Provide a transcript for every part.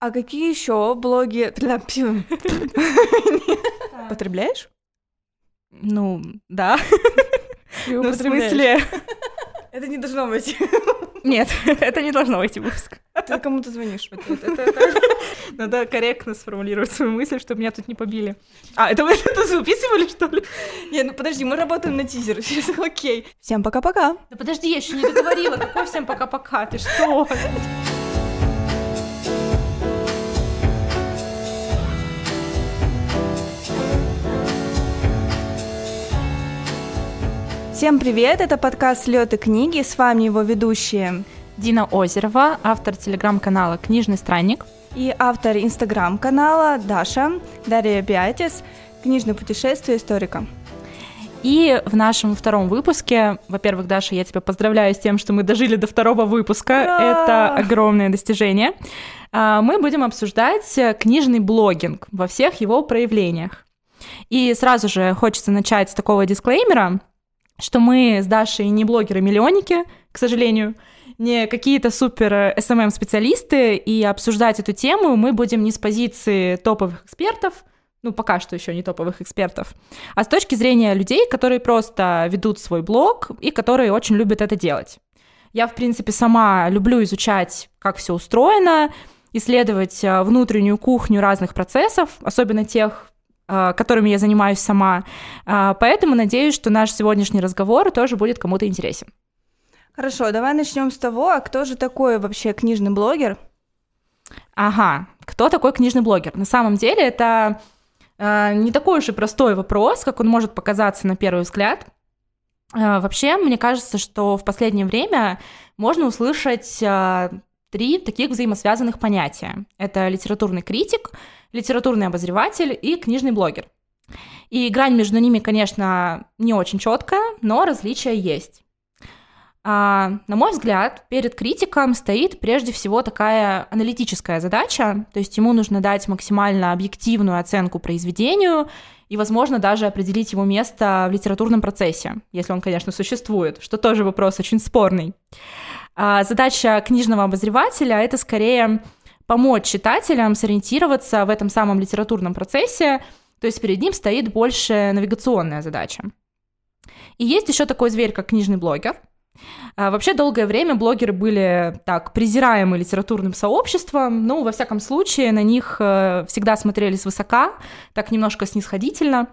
А какие еще блоги... Потребляешь? Ну, да. Ну, в смысле... Это не должно быть. Нет, это не должно войти в выпуск. Ты кому-то звонишь. Надо корректно сформулировать свою мысль, чтобы меня тут не побили. А, это вы это записывали, что ли? Нет, ну подожди, мы работаем на тизер. Окей. Всем пока-пока. Да подожди, я еще не договорила. Какой всем пока-пока? Ты что? Всем привет, это подкаст «Слеты книги», с вами его ведущие Дина Озерова, автор телеграм-канала «Книжный странник» и автор инстаграм-канала Даша, Дарья Биатис, книжное путешествие историка. И в нашем втором выпуске, во-первых, Даша, я тебя поздравляю с тем, что мы дожили до второго выпуска. Ура! Это огромное достижение. А, мы будем обсуждать книжный блогинг во всех его проявлениях. И сразу же хочется начать с такого дисклеймера что мы с Дашей не блогеры-миллионники, к сожалению, не какие-то супер SMM-специалисты, и обсуждать эту тему мы будем не с позиции топовых экспертов, ну, пока что еще не топовых экспертов, а с точки зрения людей, которые просто ведут свой блог и которые очень любят это делать. Я, в принципе, сама люблю изучать, как все устроено, исследовать э, внутреннюю кухню разных процессов, особенно тех, Э, которыми я занимаюсь сама. Э, поэтому надеюсь, что наш сегодняшний разговор тоже будет кому-то интересен. Хорошо, давай начнем с того, а кто же такой вообще книжный блогер? Ага, кто такой книжный блогер? На самом деле это э, не такой уж и простой вопрос, как он может показаться на первый взгляд. Вообще, мне кажется, что в последнее время можно услышать три таких взаимосвязанных понятия. Это литературный критик, литературный обозреватель и книжный блогер. И грань между ними, конечно, не очень четкая, но различия есть. А, на мой взгляд, перед критиком стоит прежде всего такая аналитическая задача, то есть ему нужно дать максимально объективную оценку произведению и, возможно, даже определить его место в литературном процессе, если он, конечно, существует, что тоже вопрос очень спорный. А задача книжного обозревателя — это скорее помочь читателям сориентироваться в этом самом литературном процессе, то есть перед ним стоит больше навигационная задача. И есть еще такой зверь, как книжный блогер. А, вообще долгое время блогеры были так презираемы литературным сообществом, ну, во всяком случае, на них э, всегда смотрели свысока, так немножко снисходительно.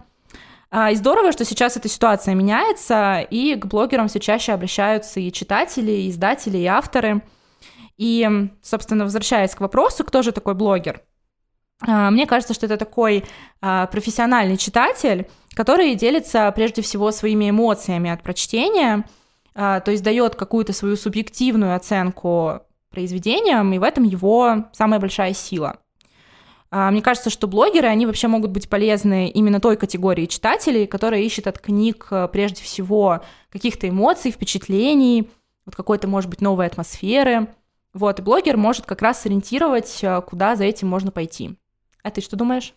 А, и здорово, что сейчас эта ситуация меняется, и к блогерам все чаще обращаются и читатели, и издатели, и авторы – и, собственно, возвращаясь к вопросу, кто же такой блогер? А, мне кажется, что это такой а, профессиональный читатель, который делится прежде всего своими эмоциями от прочтения, а, то есть дает какую-то свою субъективную оценку произведениям, и в этом его самая большая сила. Мне кажется, что блогеры, они вообще могут быть полезны именно той категории читателей, которая ищет от книг прежде всего каких-то эмоций, впечатлений, вот какой-то, может быть, новой атмосферы – вот, и блогер может как раз сориентировать, э, куда за этим можно пойти. А ты что думаешь?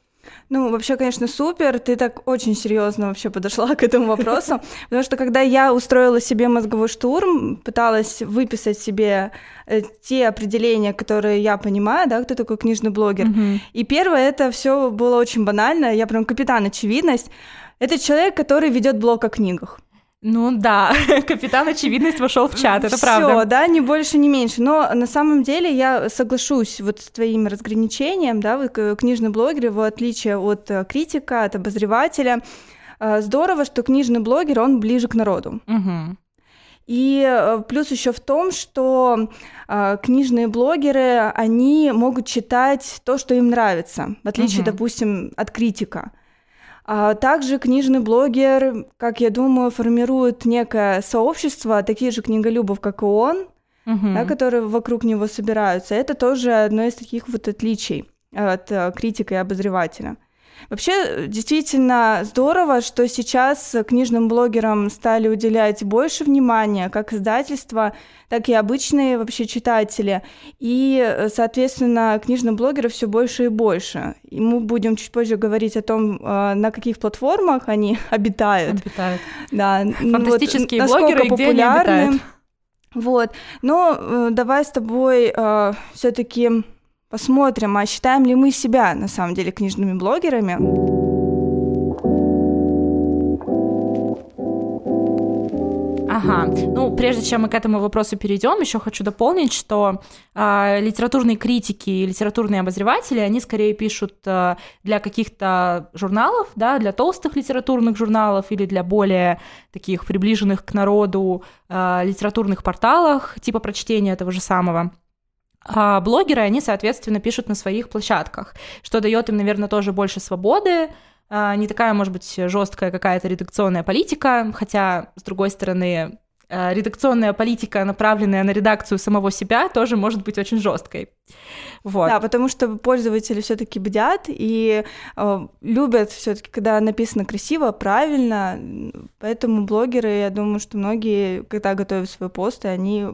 Ну, вообще, конечно, супер. Ты так очень серьезно вообще подошла к этому вопросу. Потому что когда я устроила себе мозговой штурм, пыталась выписать себе э, те определения, которые я понимаю, да, кто такой книжный блогер. Mm-hmm. И первое, это все было очень банально. Я прям капитан очевидность. Это человек, который ведет блог о книгах. Ну да, капитан очевидность вошел в чат, это Всё, правда. Да, не больше, не меньше. Но на самом деле я соглашусь вот с твоим разграничением, да, вы книжный блогер, в отличие от э, критика, от обозревателя. Э, здорово, что книжный блогер, он ближе к народу. Угу. И э, плюс еще в том, что э, книжные блогеры, они могут читать то, что им нравится, в отличие, угу. допустим, от критика. А также книжный блогер, как я думаю, формирует некое сообщество таких же книголюбов, как и он, угу. да, которые вокруг него собираются. Это тоже одно из таких вот отличий от э, критика и обозревателя. Вообще, действительно здорово, что сейчас книжным блогерам стали уделять больше внимания, как издательства, так и обычные вообще читатели. И, соответственно, книжных блогеров все больше и больше. И мы будем чуть позже говорить о том, э, на каких платформах они обитают. Обитают. Да. Фантастические вот, блогеры, где популярны. они обитают. Вот. Но э, давай с тобой э, все-таки посмотрим, а считаем ли мы себя на самом деле книжными блогерами. Ага. Ну, прежде чем мы к этому вопросу перейдем, еще хочу дополнить, что э, литературные критики и литературные обозреватели, они скорее пишут э, для каких-то журналов, да, для толстых литературных журналов или для более таких приближенных к народу э, литературных порталах, типа прочтения этого же самого. А блогеры, они, соответственно, пишут на своих площадках, что дает им, наверное, тоже больше свободы, а, не такая, может быть, жесткая какая-то редакционная политика, хотя, с другой стороны, а, редакционная политика, направленная на редакцию самого себя, тоже может быть очень жесткой. Вот. Да, потому что пользователи все-таки бдят и э, любят все-таки, когда написано красиво, правильно. Поэтому блогеры, я думаю, что многие, когда готовят свои посты, они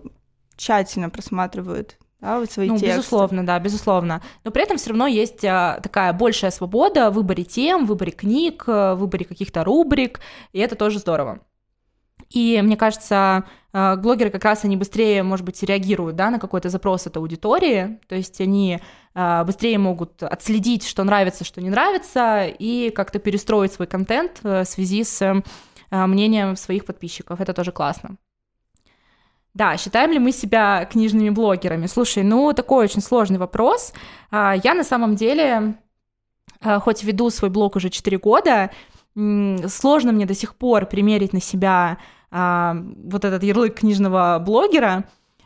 тщательно просматривают да, вот свои ну, тексты. безусловно, да, безусловно. Но при этом все равно есть а, такая большая свобода в выборе тем, в выборе книг, в выборе каких-то рубрик, и это тоже здорово. И мне кажется, а, блогеры как раз они быстрее, может быть, реагируют да, на какой-то запрос от аудитории, то есть они а, быстрее могут отследить, что нравится, что не нравится, и как-то перестроить свой контент э, в связи с мнением своих подписчиков. Это тоже классно. Да, считаем ли мы себя книжными блогерами? Слушай, ну такой очень сложный вопрос. А, я на самом деле, а, хоть веду свой блог уже 4 года, сложно мне до сих пор примерить на себя а, вот этот ярлык книжного блогера.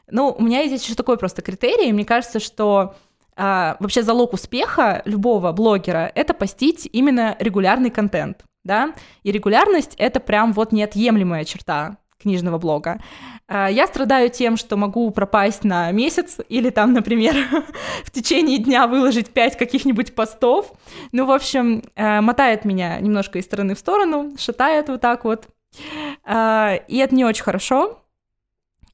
Ну, у меня есть еще такой просто критерий. Мне кажется, что вообще залог успеха любого блогера — это постить именно регулярный контент, да, и регулярность — это прям вот неотъемлемая черта книжного блога. А, я страдаю тем, что могу пропасть на месяц или там, например, в течение дня выложить пять каких-нибудь постов. Ну, в общем, э, мотает меня немножко из стороны в сторону, шатает вот так вот. А, и это не очень хорошо.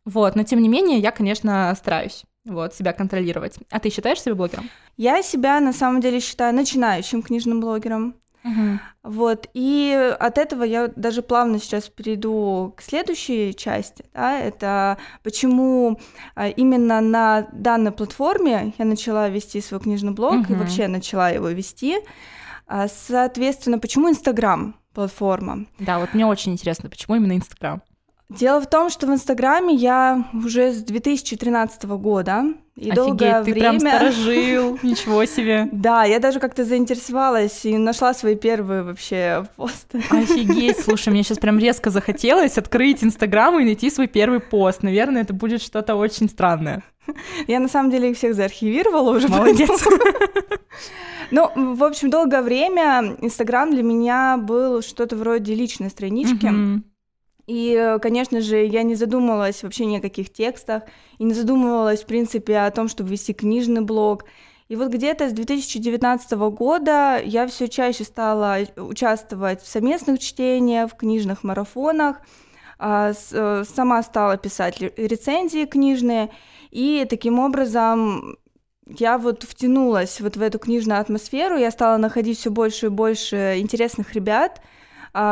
Вот, но тем не менее, я, конечно, стараюсь вот, себя контролировать. А ты считаешь себя блогером? Я себя на самом деле считаю начинающим книжным блогером. Угу. Вот, и от этого я даже плавно сейчас перейду к следующей части, да, это почему а, именно на данной платформе я начала вести свой книжный блог угу. и вообще начала его вести. А, соответственно, почему Инстаграм платформа? Да, вот мне очень интересно, почему именно Инстаграм? Дело в том, что в Инстаграме я уже с 2013 года и Офигеть, долгое ты время... прям сторожил, ничего себе. Да, я даже как-то заинтересовалась и нашла свои первые вообще посты. Офигеть, слушай, мне сейчас прям резко захотелось открыть Инстаграм и найти свой первый пост. Наверное, это будет что-то очень странное. Я на самом деле их всех заархивировала уже. Молодец. Ну, в общем, долгое время Инстаграм для меня был что-то вроде личной странички. И, конечно же, я не задумывалась вообще ни о каких текстах, и не задумывалась, в принципе, о том, чтобы вести книжный блог. И вот где-то с 2019 года я все чаще стала участвовать в совместных чтениях, в книжных марафонах, а, э, сама стала писать рецензии книжные, и таким образом я вот втянулась вот в эту книжную атмосферу, я стала находить все больше и больше интересных ребят,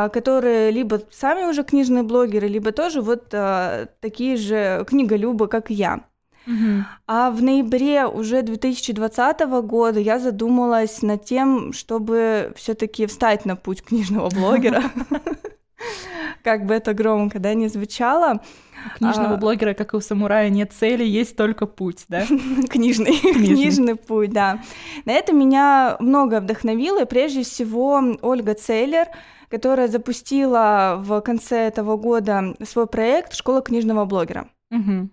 которые либо сами уже книжные блогеры, либо тоже вот а, такие же книголюбы, как я. Угу. А в ноябре уже 2020 года я задумалась над тем, чтобы все-таки встать на путь книжного блогера. Как бы это громко, да, не звучало. У книжного а... блогера, как и у самурая, нет цели, есть только путь, да? Книжный, книжный путь, да. На это меня много вдохновило, и прежде всего Ольга Целлер — которая запустила в конце этого года свой проект «Школа книжного блогера». Угу.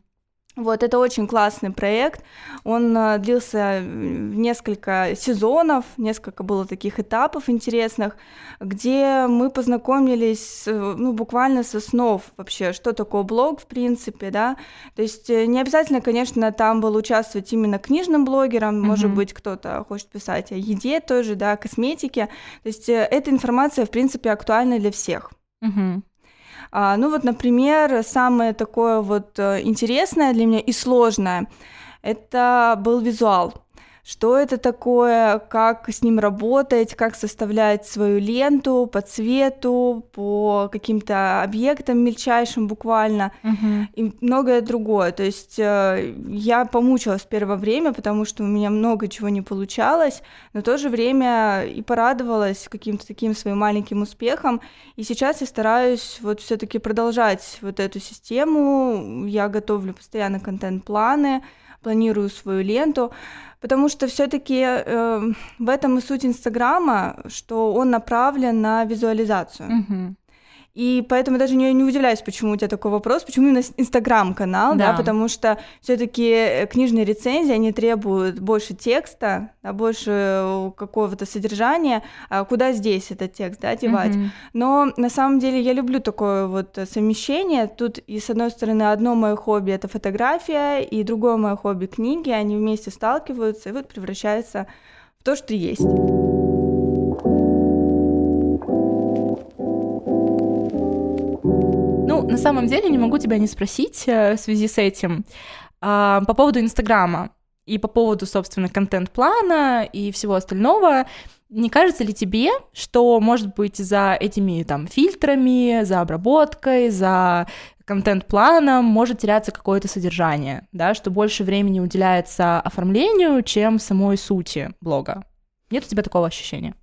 Вот, это очень классный проект. Он э, длился несколько сезонов, несколько было таких этапов интересных, где мы познакомились, ну, буквально с основ вообще, что такое блог, в принципе, да. То есть э, не обязательно, конечно, там было участвовать именно книжным блогером, mm-hmm. может быть, кто-то хочет писать о еде тоже, да, косметике. То есть э, эта информация, в принципе, актуальна для всех. Mm-hmm. А, ну вот, например, самое такое вот э, интересное для меня и сложное, это был визуал. Что это такое, как с ним работать, как составлять свою ленту по цвету, по каким-то объектам мельчайшим буквально uh-huh. и многое другое. То есть э, я помучилась первое время, потому что у меня много чего не получалось, но в то же время и порадовалась каким-то таким своим маленьким успехом. И сейчас я стараюсь вот все-таки продолжать вот эту систему. Я готовлю постоянно контент-планы, планирую свою ленту, потому что все-таки э, в этом и суть Инстаграма, что он направлен на визуализацию. Mm-hmm. И поэтому даже не, не удивляюсь, почему у тебя такой вопрос, почему именно Инстаграм-канал, да. да, потому что все-таки э, книжные рецензии, они требуют больше текста, да, больше э, какого-то содержания, а куда здесь этот текст, да, девать. Mm-hmm. Но на самом деле я люблю такое вот совмещение, тут и с одной стороны одно мое хобби — это фотография, и другое мое хобби — книги, они вместе сталкиваются и вот превращаются в то, что есть. На самом деле не могу тебя не спросить э, в связи с этим а, по поводу Инстаграма и по поводу, собственно, контент-плана и всего остального. Не кажется ли тебе, что, может быть, за этими там фильтрами, за обработкой, за контент-планом может теряться какое-то содержание, да, что больше времени уделяется оформлению, чем самой сути блога? Нет у тебя такого ощущения?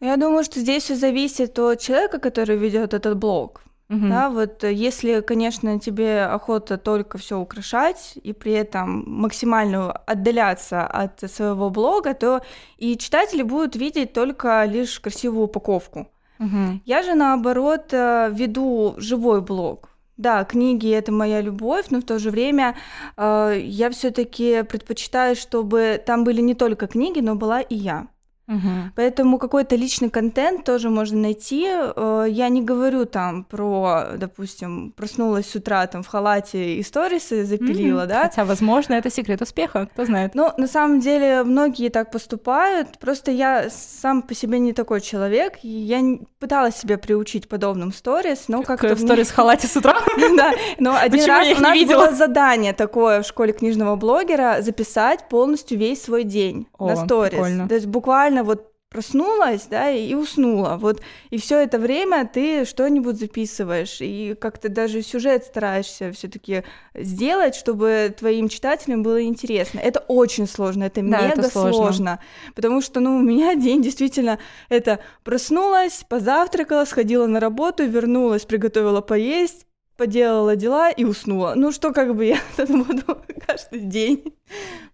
Я думаю, что здесь все зависит от человека, который ведет этот блог. Угу. Да, вот э, если, конечно, тебе охота только все украшать и при этом максимально отдаляться от своего блога, то и читатели будут видеть только лишь красивую упаковку. Угу. Я же наоборот э, веду живой блог. Да, книги это моя любовь, но в то же время э, я все-таки предпочитаю, чтобы там были не только книги, но была и я. Угу. Поэтому какой-то личный контент тоже можно найти. Э, я не говорю там про, допустим, проснулась с утра там в халате и сторисы запилила, угу. да? Хотя, возможно, это секрет успеха, кто знает. Ну, на самом деле, многие так поступают. Просто я сам по себе не такой человек. Я пыталась себя приучить подобным сторис, но как-то... В сторис в халате с утра? Да, но один раз у нас было задание такое в школе книжного блогера записать полностью весь свой день на сторис. То есть буквально буквально вот проснулась, да, и уснула. Вот, и все это время ты что-нибудь записываешь, и как-то даже сюжет стараешься все-таки сделать, чтобы твоим читателям было интересно. Это очень сложно, это да, мега это сложно. сложно, потому что, ну, у меня день действительно это проснулась, позавтракала, сходила на работу, вернулась, приготовила поесть, поделала дела и уснула. Ну что, как бы я буду каждый день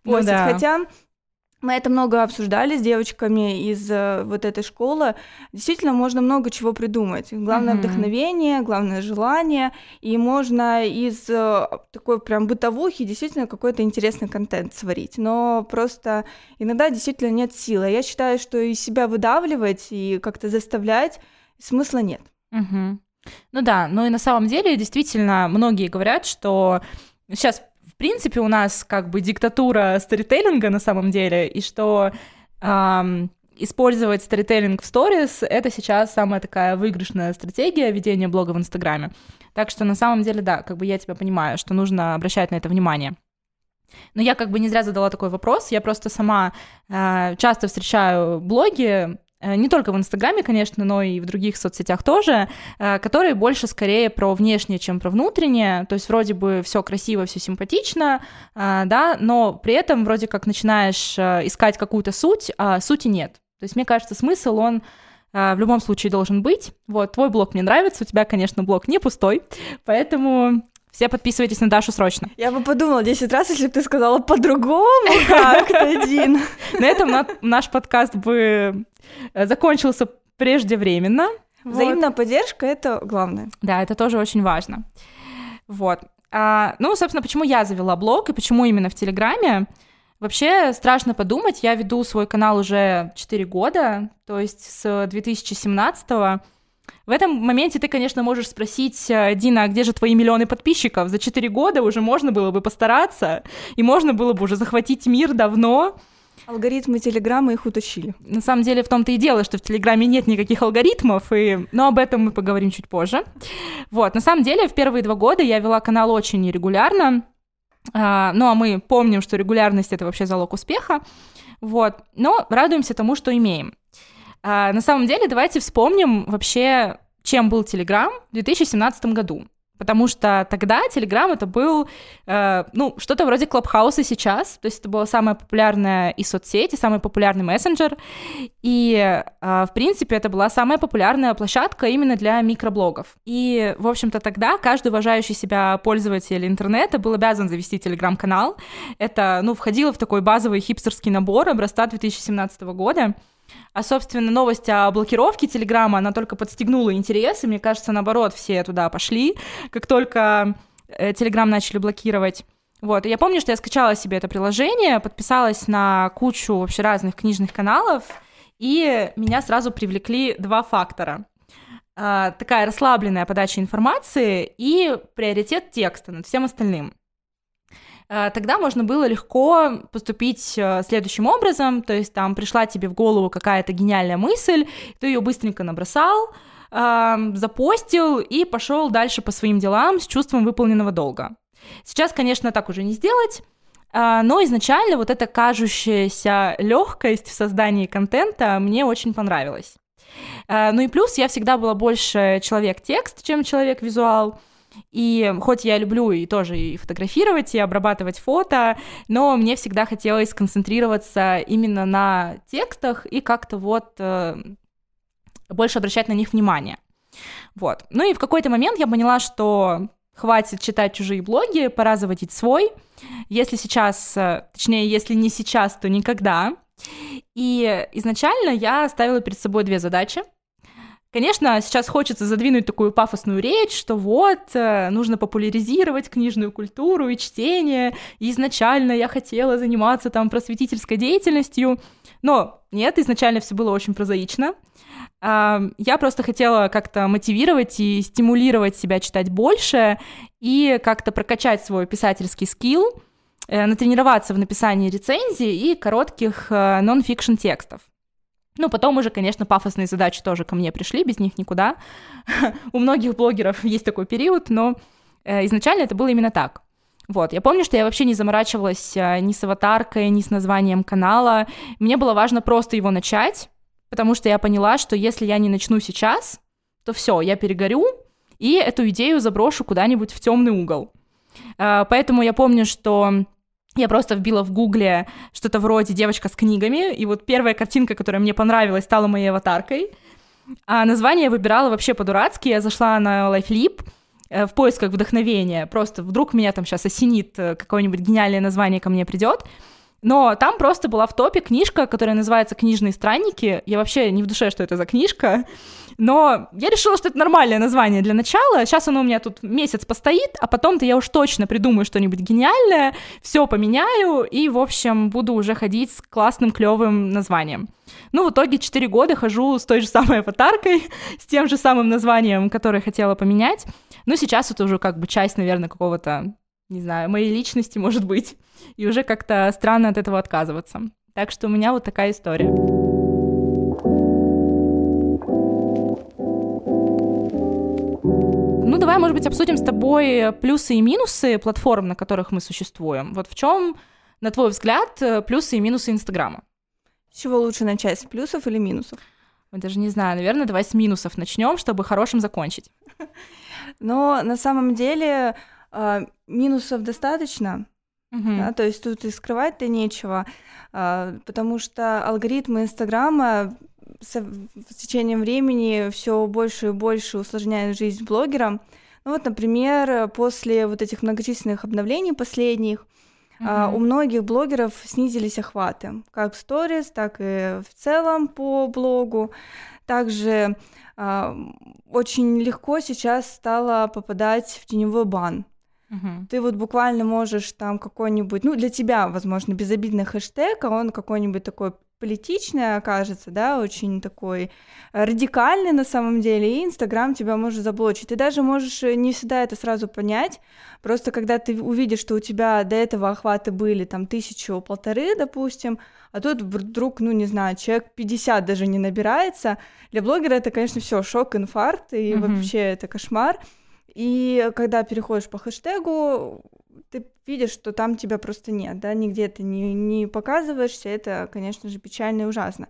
ну, постить. Да. Хотя мы это много обсуждали с девочками из э, вот этой школы. Действительно, можно много чего придумать. Главное mm-hmm. вдохновение, главное желание, и можно из э, такой прям бытовухи действительно какой-то интересный контент сварить. Но просто иногда действительно нет силы. Я считаю, что и себя выдавливать и как-то заставлять смысла нет. Mm-hmm. Ну да, ну и на самом деле действительно многие говорят, что сейчас принципе, у нас как бы диктатура сторителлинга на самом деле, и что эм, использовать сторителлинг в сторис — это сейчас самая такая выигрышная стратегия ведения блога в Инстаграме. Так что на самом деле, да, как бы я тебя понимаю, что нужно обращать на это внимание. Но я как бы не зря задала такой вопрос, я просто сама э, часто встречаю блоги, не только в Инстаграме, конечно, но и в других соцсетях тоже, э, которые больше скорее про внешнее, чем про внутреннее, то есть вроде бы все красиво, все симпатично, э, да, но при этом вроде как начинаешь искать какую-то суть, а сути нет. То есть мне кажется, смысл, он в любом случае должен быть. Вот, твой блог мне нравится, у тебя, конечно, блог не пустой, поэтому все подписывайтесь на Дашу срочно. Я бы подумала 10 раз, если бы ты сказала по-другому как-то, Дин. На этом наш подкаст бы э, закончился преждевременно. Взаимная поддержка — это главное. Да, это тоже очень важно. Вот. А, ну, собственно, почему я завела блог и почему именно в Телеграме? Вообще страшно подумать, я веду свой канал уже 4 года, то есть с 2017 -го. В этом моменте ты, конечно, можешь спросить, э, Дина, а где же твои миллионы подписчиков? За 4 года уже можно было бы постараться, и можно было бы уже захватить мир давно. Алгоритмы Телеграма их утащили. На самом деле в том-то и дело, что в Телеграме нет никаких алгоритмов, и... но об этом мы поговорим чуть позже. Вот, на самом деле в первые два года я вела канал очень регулярно, а, ну а мы помним, что регулярность — это вообще залог успеха. Вот. Но радуемся тому, что имеем. А, на самом деле, давайте вспомним вообще, чем был Телеграм в 2017 году. Потому что тогда Telegram это был, э, ну, что-то вроде Клабхауса сейчас, то есть это была самая популярная и соцсеть, и самый популярный мессенджер, и, э, в принципе, это была самая популярная площадка именно для микроблогов. И, в общем-то, тогда каждый уважающий себя пользователь интернета был обязан завести Telegram-канал. Это, ну, входило в такой базовый хипстерский набор образца 2017 года, а, собственно, новость о блокировке Телеграма, она только подстегнула интерес, и мне кажется, наоборот, все туда пошли, как только Телеграм начали блокировать. Вот, и я помню, что я скачала себе это приложение, подписалась на кучу вообще разных книжных каналов, и меня сразу привлекли два фактора. А, такая расслабленная подача информации и приоритет текста над всем остальным. Э, тогда можно было легко поступить э, следующим образом, то есть там пришла тебе в голову какая-то гениальная мысль, ты ее быстренько набросал, эм, запостил и пошел дальше по своим делам с чувством выполненного долга. Сейчас, конечно, так уже не сделать, э, но изначально вот эта кажущаяся легкость в создании контента мне очень понравилась. Ну и плюс я всегда была больше человек-текст, чем человек-визуал. И хоть я люблю и тоже и фотографировать, и обрабатывать фото, но мне всегда хотелось сконцентрироваться именно на текстах и как-то вот э, больше обращать на них внимание. Вот. Ну и в какой-то момент я поняла, что хватит читать чужие блоги, пора заводить свой. Если сейчас, э, точнее, если не сейчас, то никогда. И изначально я ставила перед собой две задачи — Конечно, сейчас хочется задвинуть такую пафосную речь, что вот, э, нужно популяризировать книжную культуру и чтение, и изначально я хотела заниматься там просветительской деятельностью, но нет, изначально все было очень прозаично. Я просто хотела как-то мотивировать и стимулировать себя читать больше и как-то прокачать свой писательский скилл, э, натренироваться в написании рецензий и коротких э, нон-фикшн текстов. Ну, потом уже, конечно, пафосные задачи тоже ко мне пришли, без них никуда. У многих блогеров есть такой период, но э, изначально это было именно так. Вот, я помню, что я вообще не заморачивалась э, ни с аватаркой, ни с названием канала. Мне было важно просто его начать, потому что я поняла, что если я не начну сейчас, то все, я перегорю, и эту идею заброшу куда-нибудь в темный угол. Э, поэтому я помню, что я просто вбила в гугле что-то вроде «девочка с книгами», и вот первая картинка, которая мне понравилась, стала моей аватаркой. А название я выбирала вообще по-дурацки. Я зашла на LifeLip э, в поисках вдохновения. Просто вдруг меня там сейчас осенит э, какое-нибудь гениальное название ко мне придет. Но там просто была в топе книжка, которая называется «Книжные странники». Я вообще не в душе, что это за книжка. Но я решила, что это нормальное название для начала. Сейчас оно у меня тут месяц постоит, а потом-то я уж точно придумаю что-нибудь гениальное, все поменяю и, в общем, буду уже ходить с классным, клевым названием. Ну, в итоге 4 года хожу с той же самой аватаркой, с тем же самым названием, которое хотела поменять. Но сейчас это уже как бы часть, наверное, какого-то, не знаю, моей личности, может быть. И уже как-то странно от этого отказываться. Так что у меня вот такая история. Давай, может быть, обсудим с тобой плюсы и минусы платформ, на которых мы существуем. Вот в чем, на твой взгляд, плюсы и минусы Инстаграма? С чего лучше начать, с плюсов или минусов? Я даже не знаю, наверное, давай с минусов начнем, чтобы хорошим закончить. Но на самом деле а, минусов достаточно, угу. да, то есть тут и скрывать-то нечего, а, потому что алгоритмы Инстаграма с, с течением времени все больше и больше усложняют жизнь блогерам. Ну вот, например, после вот этих многочисленных обновлений последних Uh-huh. у многих блогеров снизились охваты, как в сторис, так и в целом по блогу. Также а, очень легко сейчас стало попадать в теневой бан. Uh-huh. Ты вот буквально можешь там какой-нибудь, ну для тебя, возможно, безобидный хэштег, а он какой-нибудь такой политичный окажется, да, очень такой радикальный на самом деле, и Инстаграм тебя может заблочить. Ты даже можешь э, не всегда это сразу понять, просто когда ты увидишь, что у тебя до этого охваты были там тысячу, полторы, допустим, а тут вдруг, ну, не знаю, человек 50 даже не набирается, для блогера это, конечно, все шок, инфаркт, и mm-hmm. вообще это кошмар. И когда переходишь по хэштегу, ты видишь, что там тебя просто нет, да, нигде ты не, не показываешься, это, конечно же, печально и ужасно.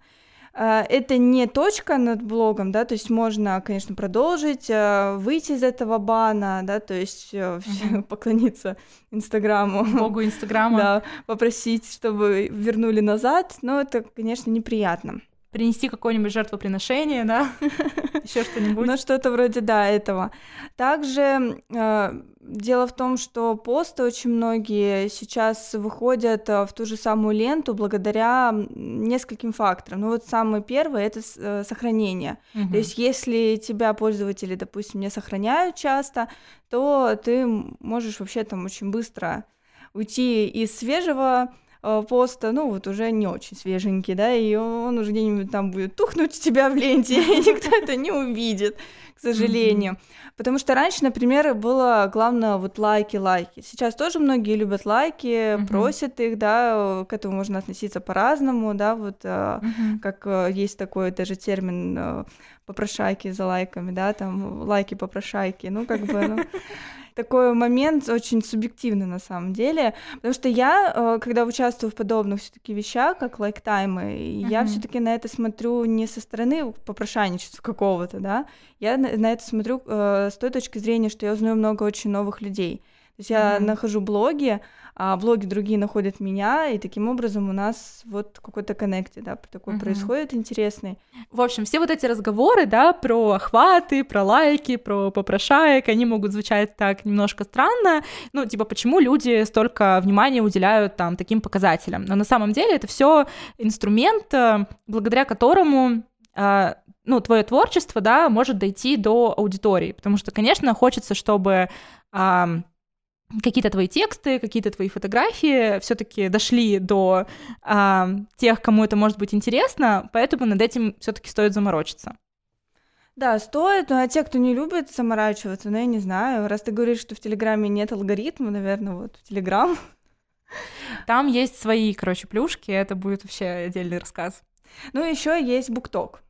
А, это не точка над блогом, да, то есть можно, конечно, продолжить, а, выйти из этого бана, да, то есть uh-huh. поклониться Инстаграму. Богу Инстаграма. Да, попросить, чтобы вернули назад, но это, конечно, неприятно принести какое-нибудь жертвоприношение, да, еще что-нибудь. Ну, что-то вроде, да, этого. Также э, дело в том, что посты очень многие сейчас выходят э, в ту же самую ленту благодаря нескольким факторам. Ну, вот самый первый — это э, сохранение. Угу. То есть если тебя пользователи, допустим, не сохраняют часто, то ты можешь вообще там очень быстро уйти из свежего поста, ну вот уже не очень свеженький, да, и он уже где-нибудь там будет тухнуть у тебя в ленте, и никто это не увидит, к сожалению. Потому что раньше, например, было главное вот лайки, лайки. Сейчас тоже многие любят лайки, просят их, да, к этому можно относиться по-разному, да, вот э, как э, есть такой даже термин попрошайки за лайками, да, там лайки попрошайки, ну как бы, ну, такой момент очень субъективный на самом деле, потому что я, э, когда участвую в подобных все-таки вещах, как лайктаймы, uh-huh. я все-таки на это смотрю не со стороны попрошайничества какого-то, да, я на, на это смотрю э, с той точки зрения, что я узнаю много очень новых людей. То есть я mm-hmm. нахожу блоги, а блоги другие находят меня, и таким образом у нас вот какой-то коннект, да, такой mm-hmm. происходит интересный. В общем, все вот эти разговоры, да, про охваты, про лайки, про попрошаек, они могут звучать так немножко странно, ну, типа, почему люди столько внимания уделяют там таким показателям? Но на самом деле это все инструмент, э, благодаря которому э, ну, твое творчество, да, может дойти до аудитории, потому что, конечно, хочется, чтобы какие-то твои тексты, какие-то твои фотографии все-таки дошли до а, тех, кому это может быть интересно, поэтому над этим все-таки стоит заморочиться. Да, стоит, а те, кто не любит заморачиваться, ну, я не знаю, раз ты говоришь, что в Телеграме нет алгоритма, наверное, вот в Телеграм. Там есть свои, короче, плюшки, это будет вообще отдельный рассказ. Ну, еще есть букток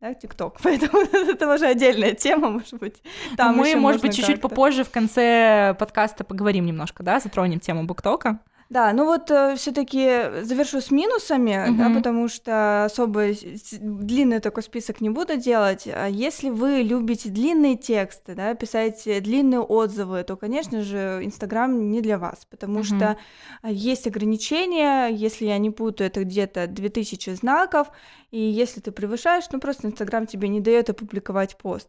да, ТикТок. Поэтому это уже отдельная тема, может быть. Там Мы, может быть, чуть-чуть попозже в конце подкаста поговорим немножко, да, затронем тему БукТока. Да, ну вот э, все-таки завершу с минусами, угу. да, потому что особо длинный такой список не буду делать. А если вы любите длинные тексты, да, писать длинные отзывы, то, конечно же, Инстаграм не для вас, потому угу. что есть ограничения, если я не путаю, это где-то 2000 знаков, и если ты превышаешь, ну просто Инстаграм тебе не дает опубликовать пост.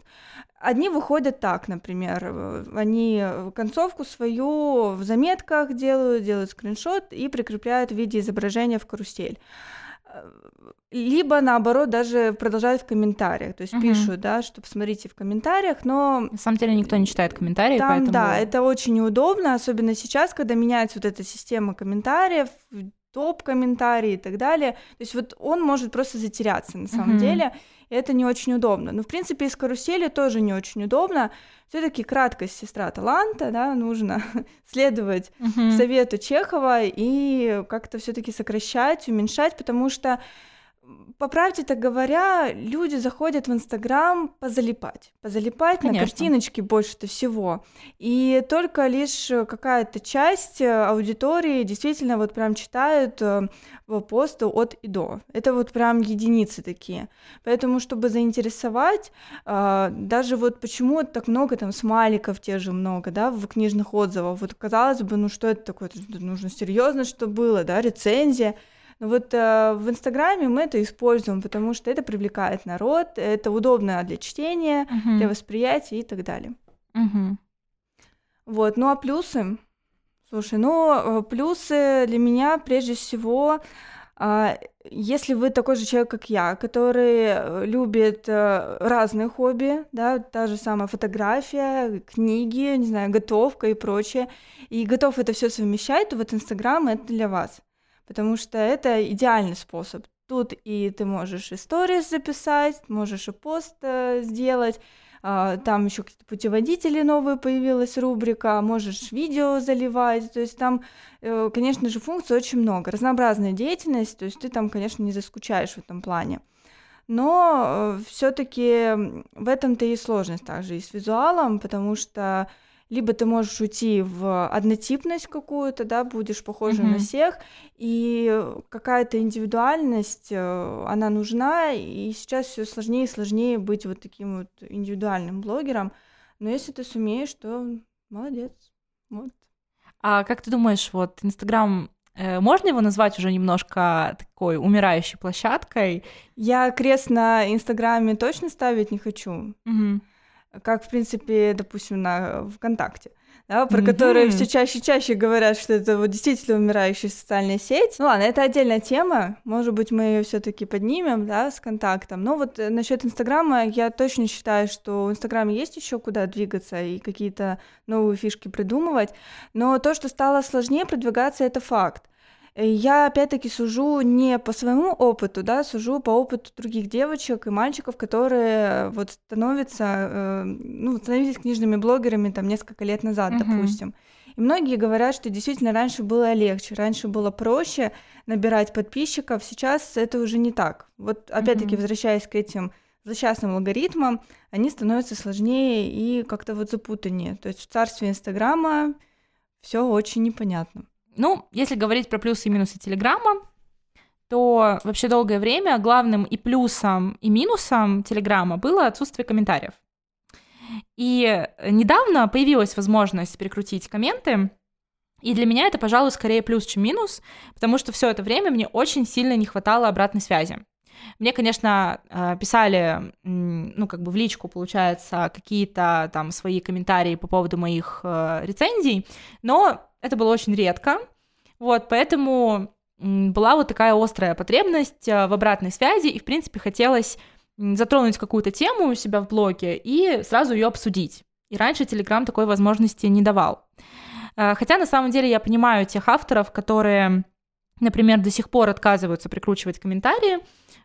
Одни выходят так, например, э, они концовку свою в заметках делают, делают скриншот и прикрепляют в виде изображения в карусель. Э, либо наоборот даже продолжают в комментариях, то есть угу. пишут, да, что посмотрите в комментариях, но на самом деле никто не читает комментарии, там, поэтому да, это очень неудобно, особенно сейчас, когда меняется вот эта система комментариев, топ-комментарии и так далее. То есть вот он может просто затеряться на самом mm-hmm. деле, и это не очень удобно. Но, в принципе, из карусели тоже не очень удобно. все таки краткость сестра таланта, да, нужно следовать mm-hmm. совету Чехова и как-то все таки сокращать, уменьшать, потому что по правде-то говоря, люди заходят в Инстаграм позалипать. Позалипать Конечно. на картиночки больше-то всего. И только лишь какая-то часть э, аудитории действительно вот прям читают э, посты от и до. Это вот прям единицы такие. Поэтому, чтобы заинтересовать, э, даже вот почему так много там смайликов те же много, да, в книжных отзывах. Вот казалось бы, ну что это такое? Это нужно серьезно, что было, да, рецензия. Но вот э, в Инстаграме мы это используем, потому что это привлекает народ, это удобно для чтения, uh-huh. для восприятия и так далее. Uh-huh. Вот, ну а плюсы? Слушай, ну э, плюсы для меня прежде всего а, если вы такой же человек, как я, который э, любит э, разные хобби, да, та же самая фотография, книги, не знаю, готовка и прочее, и готов это все совмещать, то вот Инстаграм это для вас потому что это идеальный способ. Тут и ты можешь и записать, можешь и пост э, сделать, э, там еще какие-то путеводители новые появилась рубрика, можешь видео заливать, то есть там, э, конечно же, функций очень много, разнообразная деятельность, то есть ты там, конечно, не заскучаешь в этом плане. но все-таки в этом-то и сложность также и с визуалом, потому что либо ты можешь уйти в однотипность какую-то, да, будешь похожа mm-hmm. на всех, и какая-то индивидуальность, э, она нужна, и сейчас все сложнее и сложнее быть вот таким вот индивидуальным блогером, но если ты сумеешь, то молодец, вот. А как ты думаешь, вот Инстаграм э, можно его назвать уже немножко такой умирающей площадкой? Я крест на Инстаграме точно ставить не хочу. Угу как, в принципе, допустим, на ВКонтакте, да, про mm-hmm. которые все чаще и чаще говорят, что это вот действительно умирающая социальная сеть. Ну ладно, это отдельная тема, может быть, мы ее все-таки поднимем, да, с контактом. Но вот э, насчет Инстаграма я точно считаю, что в Инстаграме есть еще куда двигаться и какие-то новые фишки придумывать, но то, что стало сложнее продвигаться, это факт. Я опять-таки сужу не по своему опыту, да, сужу по опыту других девочек и мальчиков, которые вот становятся, э, ну, становились книжными блогерами там несколько лет назад, uh-huh. допустим. И многие говорят, что действительно раньше было легче, раньше было проще набирать подписчиков, сейчас это уже не так. Вот опять-таки uh-huh. возвращаясь к этим злосчастным алгоритмам, они становятся сложнее и как-то вот запутаннее. То есть в царстве Инстаграма все очень непонятно. Ну, если говорить про плюсы и минусы Телеграма, то вообще долгое время главным и плюсом, и минусом Телеграма было отсутствие комментариев. И недавно появилась возможность перекрутить комменты, и для меня это, пожалуй, скорее плюс, чем минус, потому что все это время мне очень сильно не хватало обратной связи. Мне, конечно, э, писали, ну, как бы в личку, получается, какие-то там свои комментарии по поводу моих э, рецензий, но это было очень редко, вот, поэтому была вот такая острая потребность э, в обратной связи, и, в принципе, хотелось затронуть какую-то тему у себя в блоге и сразу ее обсудить. И раньше Telegram такой возможности не давал. Э, хотя, на самом деле, я понимаю тех авторов, которые, например, до сих пор отказываются прикручивать комментарии,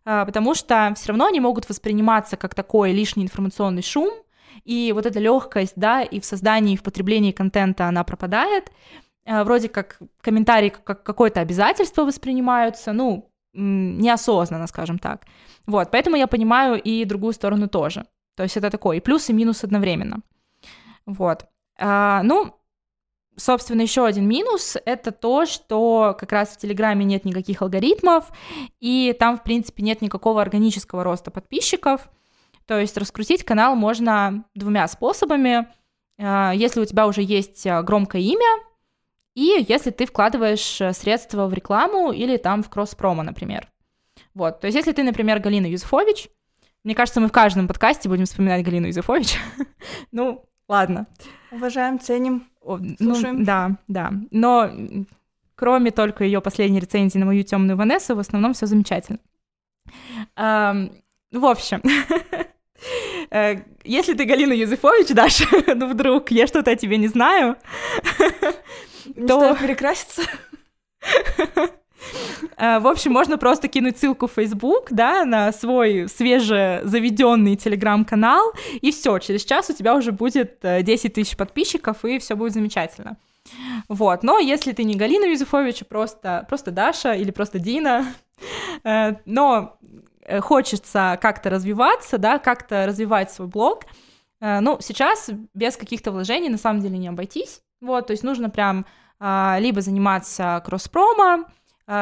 э, потому что все равно они могут восприниматься как такой лишний информационный шум, и вот эта легкость, да, и в создании, и в потреблении контента она пропадает. Э, вроде как комментарии как какое-то обязательство воспринимаются, ну, неосознанно, скажем так. Вот, поэтому я понимаю и другую сторону тоже. То есть это такое и плюс, и минус одновременно. Вот. А, ну, собственно, еще один минус — это то, что как раз в Телеграме нет никаких алгоритмов, и там, в принципе, нет никакого органического роста подписчиков — то есть раскрутить канал можно двумя способами. А, если у тебя уже есть а, громкое имя, и если ты вкладываешь э, средства в рекламу или там в кросс-промо, например. Вот, то есть если ты, например, Галина Юзефович, мне кажется, мы в каждом подкасте будем вспоминать Галину Юзефович. ну, ладно. Уважаем, ценим, ну, слушаем. Ну, да, да. Но кроме только ее последней рецензии на мою темную Ванессу, в основном все замечательно. В общем, Э, если ты Галина Юзефович, Даша, ну вдруг я что-то о тебе не знаю, не то... перекраситься. Э, в общем, можно просто кинуть ссылку в Facebook, да, на свой свежезаведенный телеграм-канал, и все, через час у тебя уже будет 10 э, тысяч подписчиков, и все будет замечательно. Вот, но если ты не Галина Юзефович, а просто, просто Даша или просто Дина, но Э, хочется как-то развиваться, да, как-то развивать свой блог, ну, сейчас без каких-то вложений на самом деле не обойтись, вот, то есть нужно прям а, либо заниматься кросс-промо,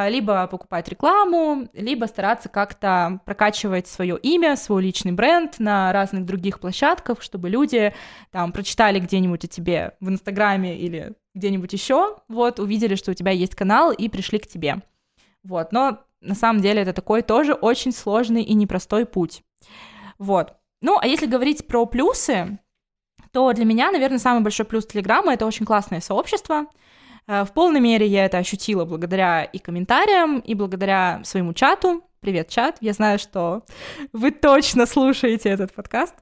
либо покупать рекламу, либо стараться как-то прокачивать свое имя, свой личный бренд на разных других площадках, чтобы люди там прочитали где-нибудь о тебе в Инстаграме или где-нибудь еще, вот, увидели, что у тебя есть канал и пришли к тебе. Вот, но на самом деле это такой тоже очень сложный и непростой путь. Вот. Ну, а если говорить про плюсы, то для меня, наверное, самый большой плюс Телеграма — это очень классное сообщество. Э, в полной мере я это ощутила благодаря и комментариям, и благодаря своему чату. Привет, чат. Я знаю, что вы точно слушаете этот подкаст.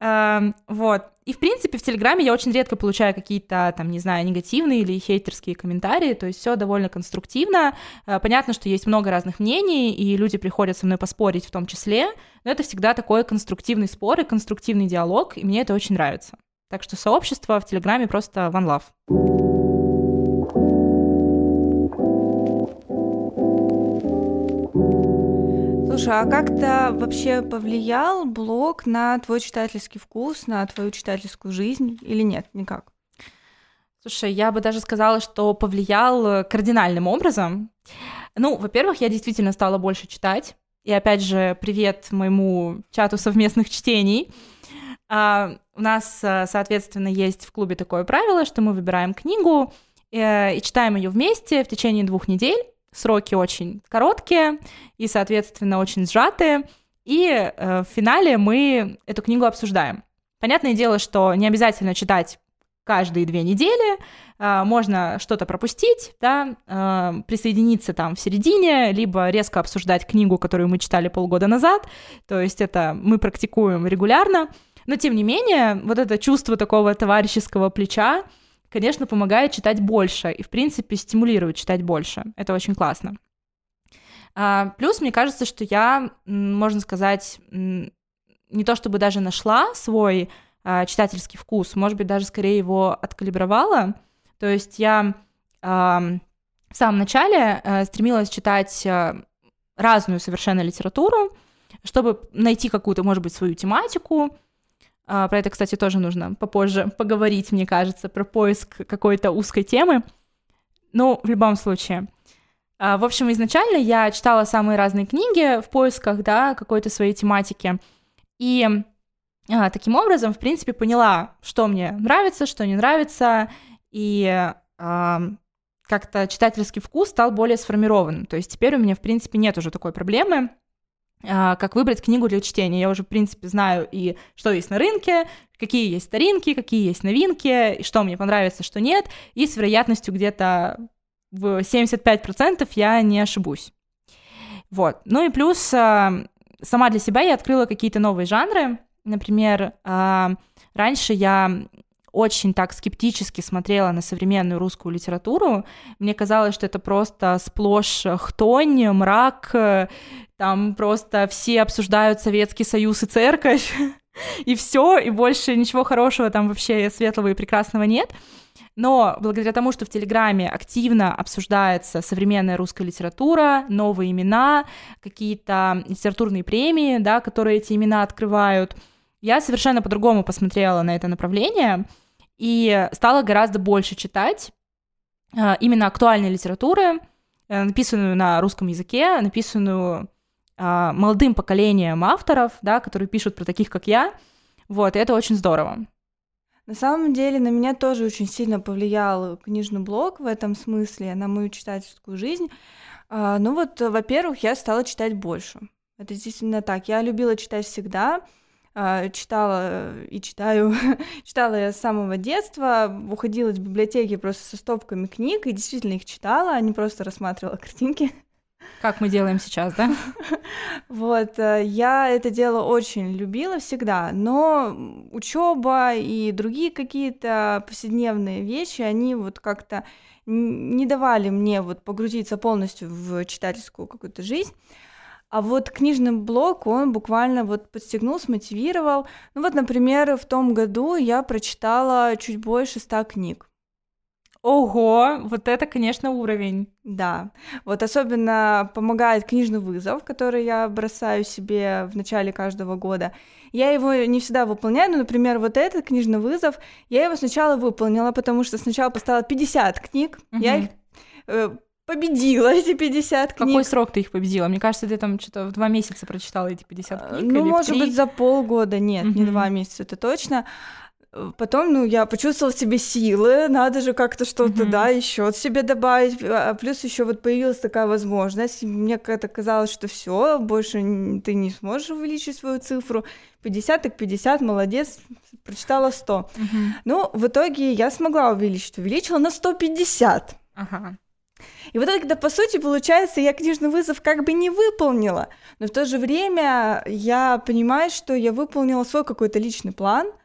Эм, вот. И, в принципе, в Телеграме я очень редко получаю какие-то, там, не знаю, негативные или хейтерские комментарии, то есть все довольно конструктивно. Э, понятно, что есть много разных мнений, и люди приходят со мной поспорить в том числе, но это всегда такой конструктивный спор и конструктивный диалог, и мне это очень нравится. Так что сообщество в Телеграме просто one love. Слушай, а как-то вообще повлиял блог на твой читательский вкус, на твою читательскую жизнь или нет? Никак? Слушай, я бы даже сказала, что повлиял кардинальным образом. Ну, во-первых, я действительно стала больше читать. И опять же, привет моему чату совместных чтений. А, у нас, соответственно, есть в клубе такое правило, что мы выбираем книгу э, и читаем ее вместе в течение двух недель сроки очень короткие и, соответственно, очень сжатые. И э, в финале мы эту книгу обсуждаем. Понятное дело, что не обязательно читать каждые две недели, э, можно что-то пропустить, да, э, присоединиться там в середине, либо резко обсуждать книгу, которую мы читали полгода назад. То есть это мы практикуем регулярно. Но тем не менее, вот это чувство такого товарищеского плеча, конечно, помогает читать больше и, в принципе, стимулирует читать больше. Это очень классно. А, плюс, мне кажется, что я, можно сказать, не то чтобы даже нашла свой а, читательский вкус, может быть, даже скорее его откалибровала. То есть я а, в самом начале стремилась читать разную совершенно литературу, чтобы найти какую-то, может быть, свою тематику, про это, кстати, тоже нужно попозже поговорить, мне кажется, про поиск какой-то узкой темы. Ну, в любом случае. А, в общем, изначально я читала самые разные книги в поисках, да, какой-то своей тематики. И а, таким образом, в принципе, поняла, что мне нравится, что не нравится, и а, как-то читательский вкус стал более сформированным. То есть теперь у меня, в принципе, нет уже такой проблемы а, как выбрать книгу для чтения. Я уже, в принципе, знаю и что есть на рынке, какие есть старинки, какие есть новинки, и что мне понравится, что нет, и с вероятностью где-то в 75% я не ошибусь. Вот. Ну и плюс а, сама для себя я открыла какие-то новые жанры. Например, а, раньше я очень так скептически смотрела на современную русскую литературу. Мне казалось, что это просто сплошь хтонь, мрак, там просто все обсуждают Советский Союз и церковь, и все, и больше ничего хорошего там вообще светлого и прекрасного нет. Но благодаря тому, что в Телеграме активно обсуждается современная русская литература, новые имена, какие-то литературные премии, да, которые эти имена открывают, я совершенно по-другому посмотрела на это направление и стала гораздо больше читать э, именно актуальной литературы, э, написанную на русском языке, написанную а, молодым поколением авторов, да, которые пишут про таких, как я. Вот, и это очень здорово. На самом деле на меня тоже очень сильно повлиял книжный блог в этом смысле, на мою читательскую жизнь. А, ну вот, во-первых, я стала читать больше. Это действительно так. Я любила читать всегда, а, читала и читаю, читала я с самого детства, уходила из библиотеки просто со стопками книг и действительно их читала, а не просто рассматривала картинки. Как мы делаем сейчас, да? Вот, э, я это дело очень любила всегда, но учеба и другие какие-то повседневные вещи, они вот как-то не давали мне вот погрузиться полностью в читательскую какую-то жизнь. А вот книжный блог, он буквально вот подстегнул, смотивировал. Ну вот, например, в том году я прочитала чуть больше ста книг. Ого, вот это, конечно, уровень. Да, вот особенно помогает книжный вызов, который я бросаю себе в начале каждого года. Я его не всегда выполняю, но, например, вот этот книжный вызов, я его сначала выполнила, потому что сначала поставила 50 книг, угу. я их э, победила эти 50 книг. Какой срок ты их победила? Мне кажется, ты там что-то в два месяца прочитала эти 50 э, книг. Ну, может быть, за полгода, нет, угу. не два месяца, это точно. Потом, ну, я почувствовала в себе силы, надо же как-то что-то, mm-hmm. да, еще себе добавить. А плюс еще вот появилась такая возможность. Мне как-то казалось, что все, больше ты не сможешь увеличить свою цифру. 50 так 50, молодец, прочитала 100. Mm-hmm. Ну, в итоге я смогла увеличить, увеличила на 150. Ага. И вот это, по сути, получается, я книжный вызов как бы не выполнила, но в то же время я понимаю, что я выполнила свой какой-то личный план —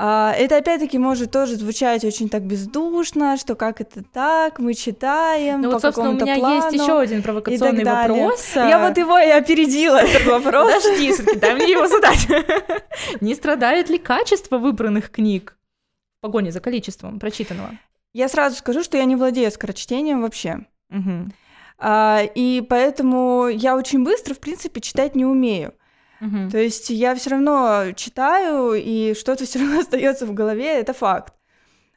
а, это опять-таки может тоже звучать очень так бездушно, что как это так, мы читаем ну, по вот, собственно, у меня плану есть еще один провокационный вопрос. Я вот его и опередила, этот вопрос. Подожди, дай мне его задать. Не страдает ли качество выбранных книг в погоне за количеством прочитанного? Я сразу скажу, что я не владею скорочтением вообще. А, и поэтому я очень быстро, в принципе, читать не умею. Мгм. То есть я все равно читаю, и что-то все равно остается в голове, это факт.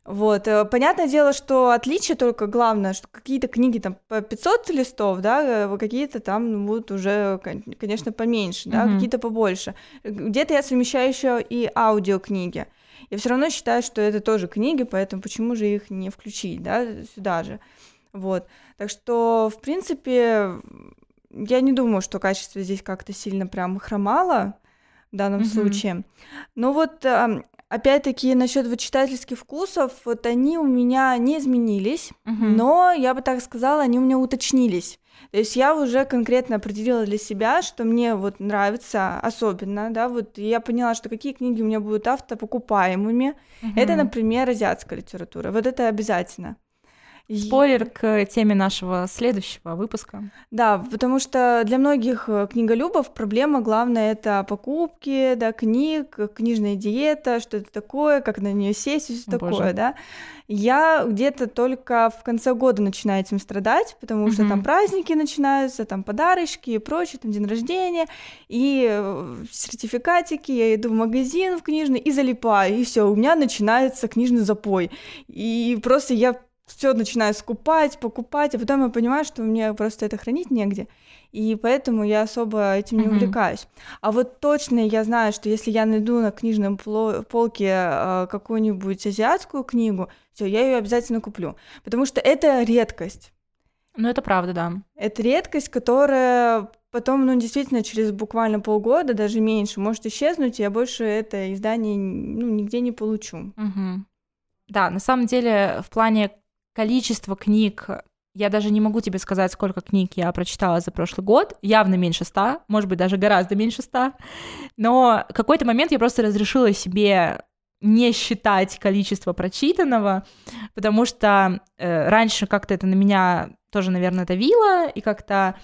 Вот. э, Понятное дело, что отличие только главное, что какие-то книги там по 500 листов, да, э, какие-то там ну, будут уже, кон- конечно, поменьше, да, Мгм. какие-то побольше. Где-то я совмещаю еще и аудиокниги. Я все равно считаю, что это тоже книги, поэтому почему же их не включить, да, сюда же. Вот. Так что, в принципе, я не думаю, что качество здесь как-то сильно прям хромало в данном Мгм. случае. Но вот опять-таки насчет вот читательских вкусов, вот они у меня не изменились, Мгм. но я бы так сказала, они у меня уточнились. То есть я уже конкретно определила для себя, что мне вот нравится особенно, да, вот я поняла, что какие книги у меня будут автопокупаемыми. Это, Мгм. например, азиатская литература. Вот это обязательно. Спойлер к теме нашего следующего выпуска. Да, потому что для многих э, книголюбов проблема главная это покупки, да, книг, книжная диета, что это такое, как на нее сесть и все такое, боже. да. Я где-то только в конце года начинаю этим страдать, потому что там Мгм. праздники начинаются, там подарочки и прочее, там день рождения, и э, сертификатики, я иду в магазин в книжный и залипаю, и все, у меня начинается книжный запой. И просто я все начинаю скупать, покупать, а потом я понимаю, что мне просто это хранить негде, и поэтому я особо этим не Мгм. увлекаюсь. А вот точно я знаю, что если я найду на книжном полке э, какую-нибудь азиатскую книгу, все, я ее обязательно куплю, потому что это редкость. Ну, это правда, да. Это редкость, которая потом, ну, действительно, через буквально полгода, даже меньше, может исчезнуть, и я больше это издание ну, нигде не получу. Мгм. Да, на самом деле, в плане количества книг, я даже не могу тебе сказать, сколько книг я прочитала за прошлый год. Явно меньше ста, может быть, даже гораздо меньше ста. Но в какой-то момент я просто разрешила себе не считать количество прочитанного, потому что э, раньше как-то это на меня тоже, наверное, давило, и как-то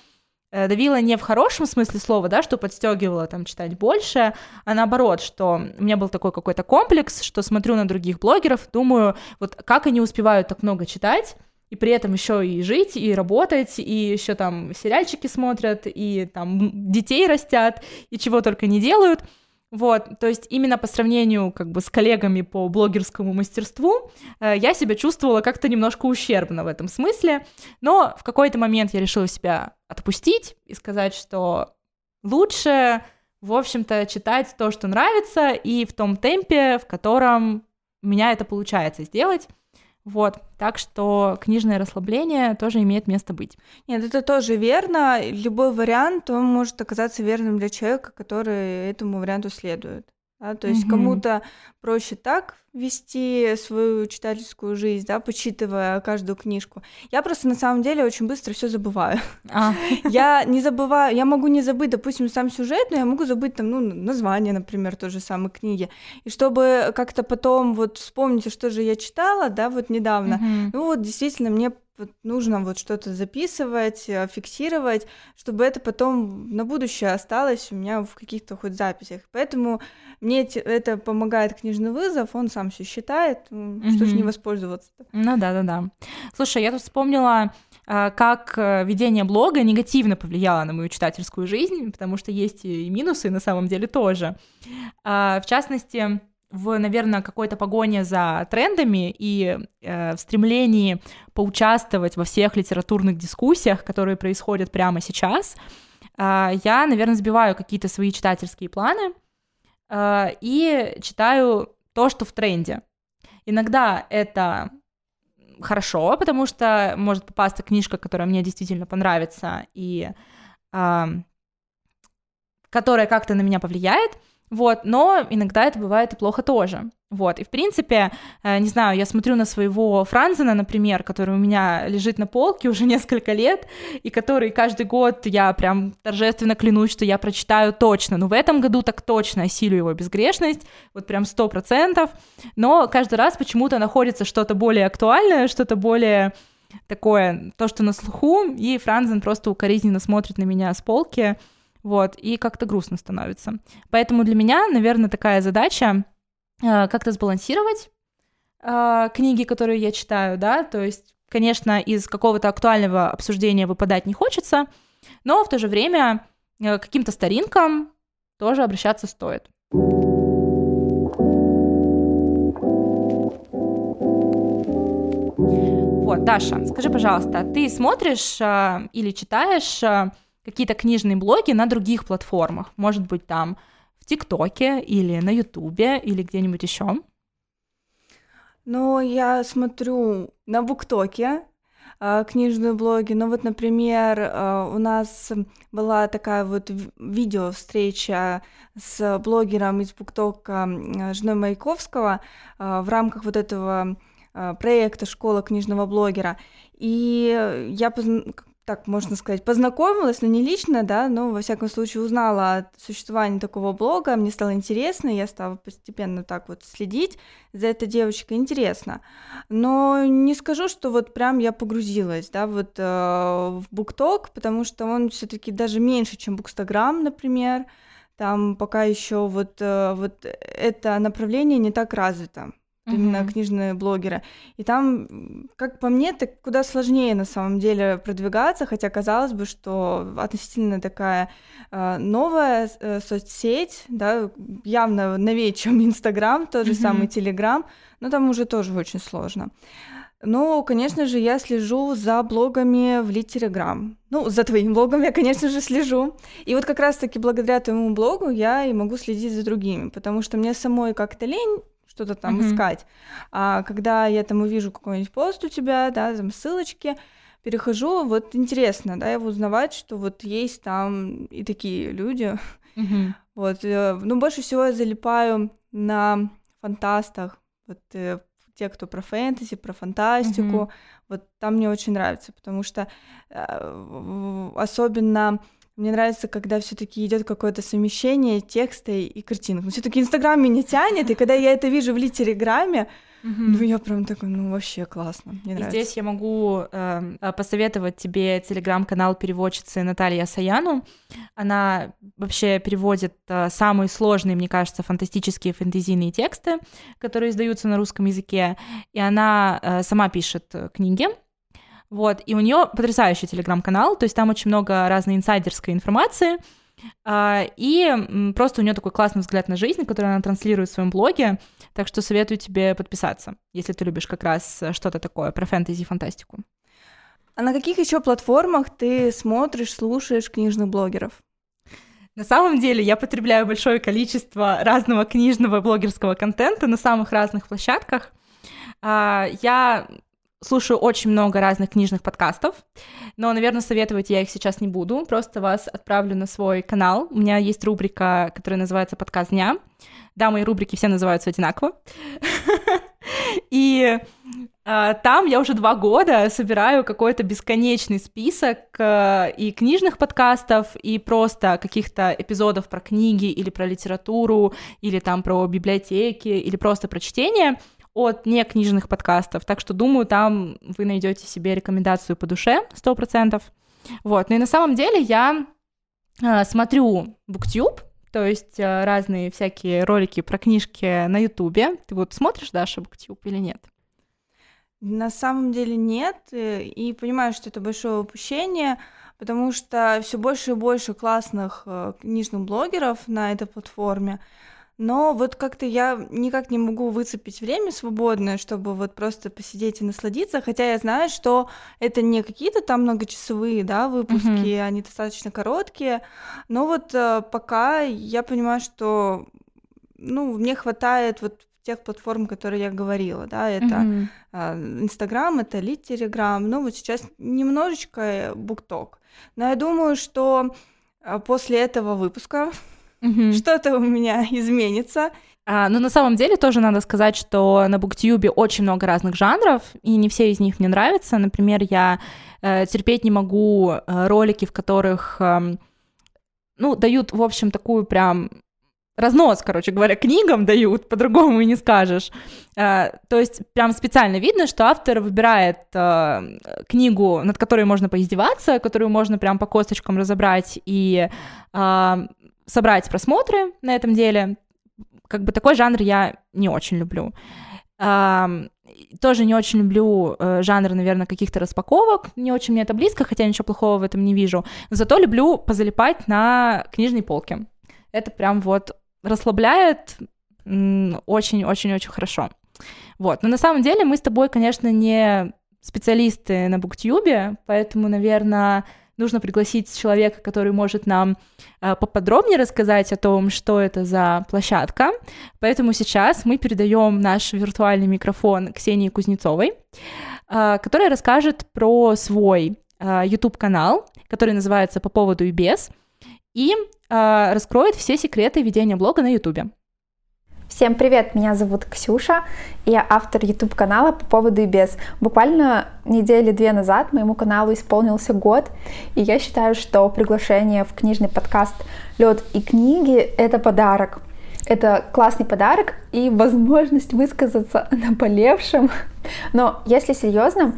э, давило не в хорошем смысле слова, да, что подстегивало там читать больше, а наоборот, что у меня был такой какой-то комплекс, что смотрю на других блогеров, думаю, вот как они успевают так много читать, и при этом еще и жить, и работать, и еще там сериальчики смотрят, и там детей растят, и чего только не делают. Вот, то есть именно по сравнению как бы с коллегами по блогерскому мастерству э, я себя чувствовала как-то немножко ущербно в этом смысле, но в какой-то момент я решила себя отпустить и сказать, что лучше, в общем-то, читать то, что нравится, и в том темпе, в котором у меня это получается сделать. Вот, так что книжное расслабление тоже имеет место быть. Нет, это тоже верно. Любой вариант, он может оказаться верным для человека, который этому варианту следует. Да? То есть Мгм. кому-то проще так вести свою читательскую жизнь, да, почитывая каждую книжку. Я просто на самом деле очень быстро все забываю. А, Я не забываю, я могу не забыть, допустим, сам сюжет, но я могу забыть там, ну, название, например, той же самой книги. И чтобы как-то потом вот вспомнить, что же я читала, да, вот недавно, ну вот действительно мне вот нужно вот что-то записывать, э, фиксировать, чтобы это потом на будущее осталось у меня в каких-то хоть записях. Поэтому мне это помогает книжный вызов, он сам все считает, м, что ж не Мгм. воспользоваться. Ну да, да, да. Слушай, я тут вспомнила, а, как э, ведение блога негативно повлияло на мою читательскую жизнь, потому что есть и минусы на самом деле тоже. А, В частности, в, наверное, какой-то погоне за трендами и э, в стремлении поучаствовать во всех литературных дискуссиях, которые происходят прямо сейчас, а, я, наверное, сбиваю какие-то свои читательские планы а, и читаю то, что в тренде. Иногда это хорошо, потому что может попасться книжка, которая мне действительно понравится и а, которая как-то на меня повлияет, вот, но иногда это бывает и плохо тоже. Вот, и в принципе, э, не знаю, я смотрю на своего Франзена, например, который у меня лежит на полке уже несколько лет, и который каждый год я прям торжественно клянусь, что я прочитаю точно. Ну, в этом году так точно осилю его безгрешность, вот прям сто процентов. Но каждый раз почему-то находится что-то более актуальное, что-то более такое, то, что на слуху, и Франзен просто укоризненно смотрит на меня с полки, вот, и как-то грустно становится. Поэтому для меня, наверное, такая задача э, как-то сбалансировать э, книги, которые я читаю, да, то есть конечно, из какого-то актуального обсуждения выпадать не хочется, но в то же время э, каким-то старинкам тоже обращаться стоит. Вот, Даша, скажи, пожалуйста, ты смотришь э, или читаешь э, какие-то книжные блоги на других платформах? Может быть, там в ТикТоке или на Ютубе или где-нибудь еще? Ну, я смотрю на Буктоке э, книжные блоги. Ну вот, например, э, у нас была такая вот видео встреча с блогером из Буктока, женой Маяковского, э, в рамках вот этого проекта «Школа книжного блогера». И я так можно сказать, познакомилась, но не лично, да, но во всяком случае узнала о существовании такого блога, мне стало интересно, я стала постепенно так вот следить за этой девочкой, интересно. Но не скажу, что вот прям я погрузилась, да, вот э, в BookTok, потому что он все таки даже меньше, чем Bookstagram, например, там пока еще вот, э, вот это направление не так развито mm-hmm. именно книжные блогеры. И там, как по мне, так куда сложнее на самом деле продвигаться, хотя казалось бы, что относительно такая э, новая э, соцсеть, да, явно новее, чем Инстаграм, тот же mm-hmm. самый Телеграм, но там уже тоже очень сложно. Ну, конечно же, я слежу за блогами в Литереграм. Ну, за твоим блогом я, конечно же, слежу. И вот как раз-таки благодаря твоему блогу я и могу следить за другими, потому что мне самой как-то лень что-то там mm-hmm. искать. А когда я там увижу какой-нибудь пост у тебя, да, там ссылочки, перехожу, вот интересно, да, его узнавать, что вот есть там и такие люди. Mm-hmm. Вот, э, ну, больше всего я залипаю на фантастах, вот э, те, кто про фэнтези, про фантастику, mm-hmm. вот там мне очень нравится, потому что э, особенно мне нравится, когда все-таки идет какое-то совмещение текста и картинок. Но все-таки Инстаграм меня тянет, и когда я это вижу в Литереграме, Mm-hmm. Ну, я прям такой, ну, вообще классно. Мне и нравится. здесь я могу э, посоветовать тебе телеграм-канал переводчицы Натальи Асаяну. Она вообще переводит э, самые сложные, мне кажется, фантастические фэнтезийные тексты, которые издаются на русском языке. И она э, сама пишет э, книги. Вот, и у нее потрясающий телеграм-канал, то есть там очень много разной инсайдерской информации, а, и просто у нее такой классный взгляд на жизнь, который она транслирует в своем блоге, так что советую тебе подписаться, если ты любишь как раз что-то такое про фэнтези и фантастику. А на каких еще платформах ты смотришь, слушаешь книжных блогеров? На самом деле я потребляю большое количество разного книжного блогерского контента на самых разных площадках. А, я слушаю очень много разных книжных подкастов, но, наверное, советовать я их сейчас не буду, просто вас отправлю на свой канал. У меня есть рубрика, которая называется «Подкаст дня». Да, мои рубрики все называются одинаково. И а, там я уже два года собираю какой-то бесконечный список а, и книжных подкастов, и просто каких-то эпизодов про книги или про литературу, или там про библиотеки, или просто про чтение — от некнижных подкастов. Так что, думаю, там вы найдете себе рекомендацию по душе, сто процентов. Вот. Ну и на самом деле я э, смотрю BookTube, то есть э, разные всякие ролики про книжки на Ютубе. Ты вот смотришь, Даша, BookTube или нет? На самом деле нет, э, и понимаю, что это большое упущение, потому что все больше и больше классных э, книжных блогеров на этой платформе. Но вот как-то я никак не могу выцепить время свободное, чтобы вот просто посидеть и насладиться, хотя я знаю, что это не какие-то там многочасовые, да, выпуски, mm-hmm. они достаточно короткие, но вот э, пока я понимаю, что, ну, мне хватает вот тех платформ, которые я говорила, да, это Инстаграм, mm-hmm. э, это Литереграм, ну вот сейчас немножечко Букток, но я думаю, что э, после этого выпуска угу. что-то у меня изменится. А, ну, на самом деле, тоже надо сказать, что на Буктюбе очень много разных жанров, и не все из них мне нравятся. Например, я э, терпеть не могу э, ролики, в которых, э, ну, дают, в общем, такую прям разнос, короче говоря, книгам дают, по-другому и не скажешь. Э, то есть прям специально видно, что автор выбирает э, книгу, над которой можно поиздеваться, которую можно прям по косточкам разобрать и э, собрать просмотры на этом деле. Как бы такой жанр я не очень люблю. тоже не очень люблю э, жанр, наверное, каких-то распаковок, не очень мне это близко, хотя ничего плохого в этом не вижу. Зато люблю позалипать на книжной полке. Это прям вот расслабляет очень-очень-очень хорошо. Вот. Но на самом деле мы с тобой, конечно, не специалисты на Буктюбе, поэтому, наверное, нужно пригласить человека, который может нам э, поподробнее рассказать о том, что это за площадка. Поэтому сейчас мы передаем наш виртуальный микрофон Ксении Кузнецовой, э, которая расскажет про свой э, YouTube-канал, который называется «По поводу и без», и раскроет все секреты ведения блога на YouTube. Всем привет, меня зовут Ксюша, я автор YouTube канала по поводу и без. Буквально недели две назад моему каналу исполнился год, и я считаю, что приглашение в книжный подкаст «Лед и книги» — это подарок. Это классный подарок и возможность высказаться наболевшим. Но если серьезно,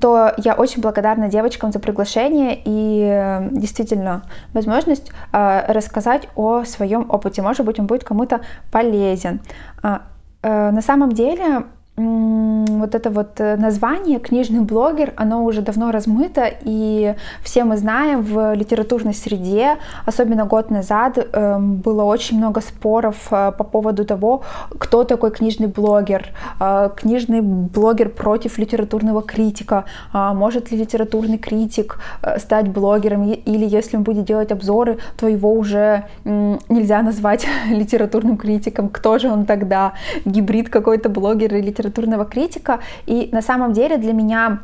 то я очень благодарна девочкам за приглашение и э, действительно возможность э, рассказать о своем опыте. Может быть, он будет кому-то полезен. А, э, на самом деле вот это вот э, название «книжный блогер», оно уже давно размыто, и все мы знаем в литературной среде, особенно год назад, эм, было очень много споров э, по поводу того, кто такой книжный блогер, э, книжный блогер против литературного критика, а может ли литературный критик стать блогером, или если он будет делать обзоры, то его уже нельзя назвать литературным критиком, кто же он тогда, гибрид какой-то блогер или литературный литературного критика. И на самом деле для меня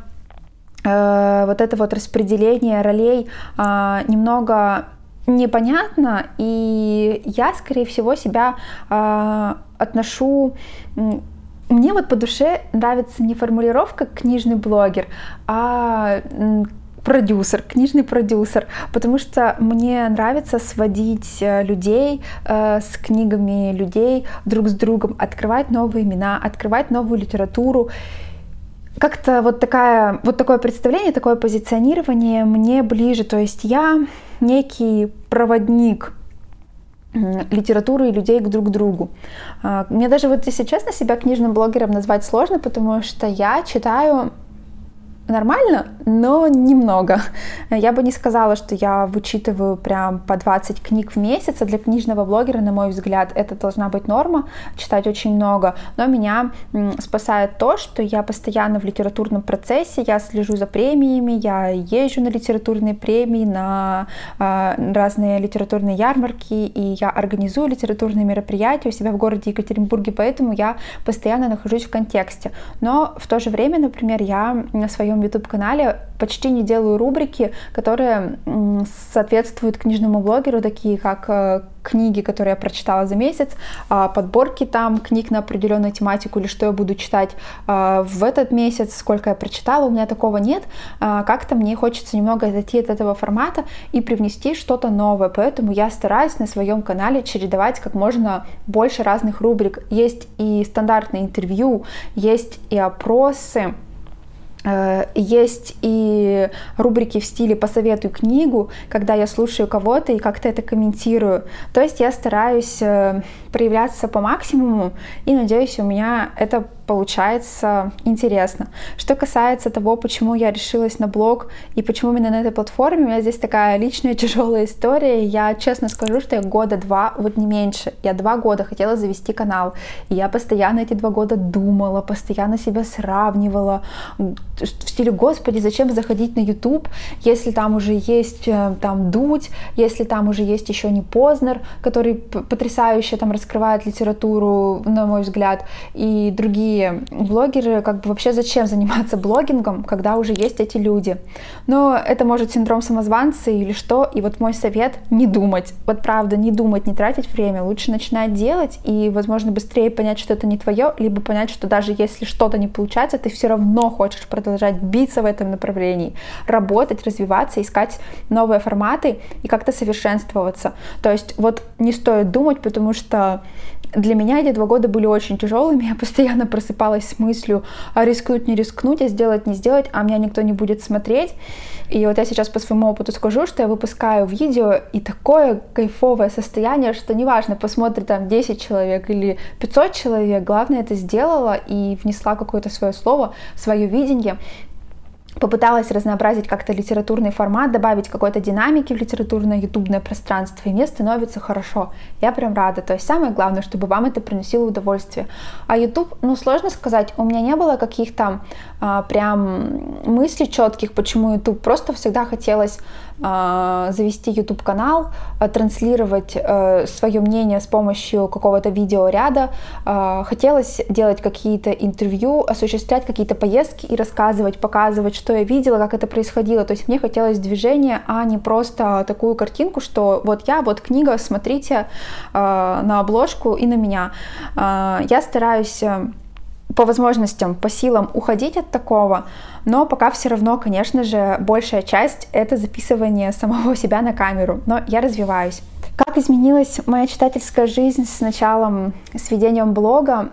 э, вот это вот распределение ролей э, немного непонятно, и я, скорее всего, себя э, отношу мне вот по душе нравится не формулировка книжный блогер, а продюсер, книжный продюсер, потому что мне нравится сводить э, людей э, с книгами людей друг с другом, открывать новые имена, открывать новую литературу. Как-то вот, такая, вот такое представление, такое позиционирование мне ближе. То есть я некий проводник литературы и людей друг к другу. А, мне даже вот, если честно, себя книжным блогером назвать сложно, потому что я читаю нормально, но немного. Я бы не сказала, что я вычитываю прям по 20 книг в месяц, а для книжного блогера, на мой взгляд, это должна быть норма, читать очень много, но меня спасает то, что я постоянно в литературном процессе, я слежу за премиями, я езжу на литературные премии, на э, разные литературные ярмарки, и я организую литературные мероприятия у себя в городе Екатеринбурге, поэтому я постоянно нахожусь в контексте. Но в то же время, например, я на своем своем YouTube-канале почти не делаю рубрики, которые соответствуют книжному блогеру, такие как э, книги, которые я прочитала за месяц, а, подборки там книг на определенную тематику или что я буду читать а, в этот месяц, сколько я прочитала, у меня такого нет. А, как-то мне хочется немного отойти от этого формата и привнести что-то новое, поэтому я стараюсь на своем канале чередовать как можно больше разных рубрик. Есть и стандартные интервью, есть и опросы, есть и рубрики в стиле «посоветуй книгу», когда я слушаю кого-то и как-то это комментирую. То есть я стараюсь э, проявляться по максимуму и надеюсь, у меня это получается интересно. Что касается того, почему я решилась на блог и почему именно на этой платформе, у меня здесь такая личная тяжелая история. Я честно скажу, что я года два, вот не меньше, я два года хотела завести канал. И я постоянно эти два года думала, постоянно себя сравнивала в стиле, господи, зачем заходить на YouTube, если там уже есть э, там Дудь, если там уже есть еще не Познер, который потрясающе там раскрывает литературу, на мой взгляд, и другие блогеры, как бы вообще зачем заниматься блогингом, когда уже есть эти люди. Но это может синдром самозванца или что, и вот мой совет — не думать. Вот правда, не думать, не тратить время, лучше начинать делать и, возможно, быстрее понять, что это не твое, либо понять, что даже если что-то не получается, ты все равно хочешь продолжать биться в этом направлении, работать, развиваться, искать новые форматы и как-то совершенствоваться. То есть вот не стоит думать, потому что для меня эти два года были очень тяжелыми. Я постоянно просыпалась с мыслью, а рискнуть, не рискнуть, а сделать, не сделать, а меня никто не будет смотреть. И вот я сейчас по своему опыту скажу, что я выпускаю видео, и такое кайфовое состояние, что неважно, посмотрит там 10 человек или 500 человек, главное это сделала и внесла какое-то свое слово, свое видение, попыталась разнообразить как-то литературный формат, добавить какой-то динамики в литературное ютубное пространство, и мне становится хорошо. Я прям рада. То есть самое главное, чтобы вам это приносило удовольствие. А YouTube, ну сложно сказать, у меня не было каких-то прям мыслей четких, почему YouTube. Просто всегда хотелось а, завести YouTube канал, а, транслировать а, свое мнение с помощью какого-то видеоряда. А, хотелось делать какие-то интервью, осуществлять какие-то поездки и рассказывать, показывать, что я видела, как это происходило. То есть мне хотелось движения, а не просто такую картинку, что вот я, вот книга, смотрите на обложку и на меня. Я стараюсь э, по возможностям, по силам уходить от такого, но пока все равно, конечно же, большая часть это записывание самого себя на камеру, но я развиваюсь. Как изменилась моя читательская жизнь с началом, с ведением блога?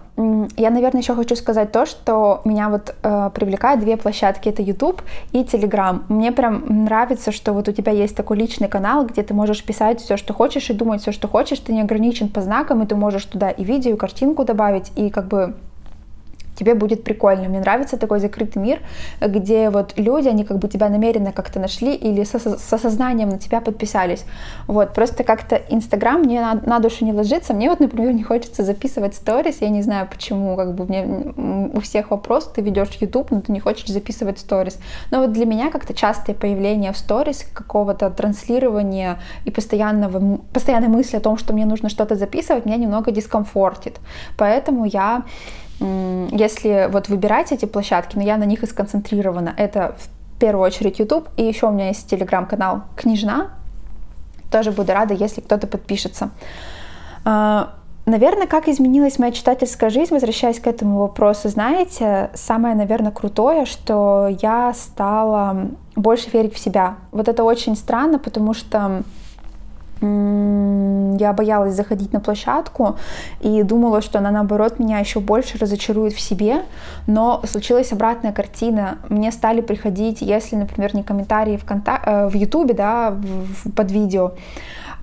Я, наверное, еще хочу сказать то, что меня вот э, привлекает две площадки, это YouTube и Telegram. Мне прям нравится, что вот у тебя есть такой личный канал, где ты можешь писать все, что хочешь и думать все, что хочешь, ты не ограничен по знакам, и ты можешь туда и видео, и картинку добавить, и как бы тебе будет прикольно. Мне нравится такой закрытый мир, где вот люди, они как бы тебя намеренно как-то нашли или со, со сознанием на тебя подписались. Вот, просто как-то Инстаграм мне на, на душу не ложится. Мне вот, например, не хочется записывать сторис, я не знаю почему, как бы мне у всех вопрос, ты ведешь YouTube, но ты не хочешь записывать сторис. Но вот для меня как-то частое появление в сторис какого-то транслирования и постоянного, постоянной мысли о том, что мне нужно что-то записывать, меня немного дискомфортит. Поэтому я если вот выбирать эти площадки, но я на них и сконцентрирована, это в первую очередь YouTube, и еще у меня есть телеграм-канал Книжна, тоже буду рада, если кто-то подпишется. А, наверное, как изменилась моя читательская жизнь, возвращаясь к этому вопросу, знаете, самое, наверное, крутое, что я стала больше верить в себя. Вот это очень странно, потому что я боялась заходить на площадку и думала, что она наоборот меня еще больше разочарует в себе, но случилась обратная картина. Мне стали приходить, если, например, не комментарии в, контак... Э, в YouTube, да, под видео,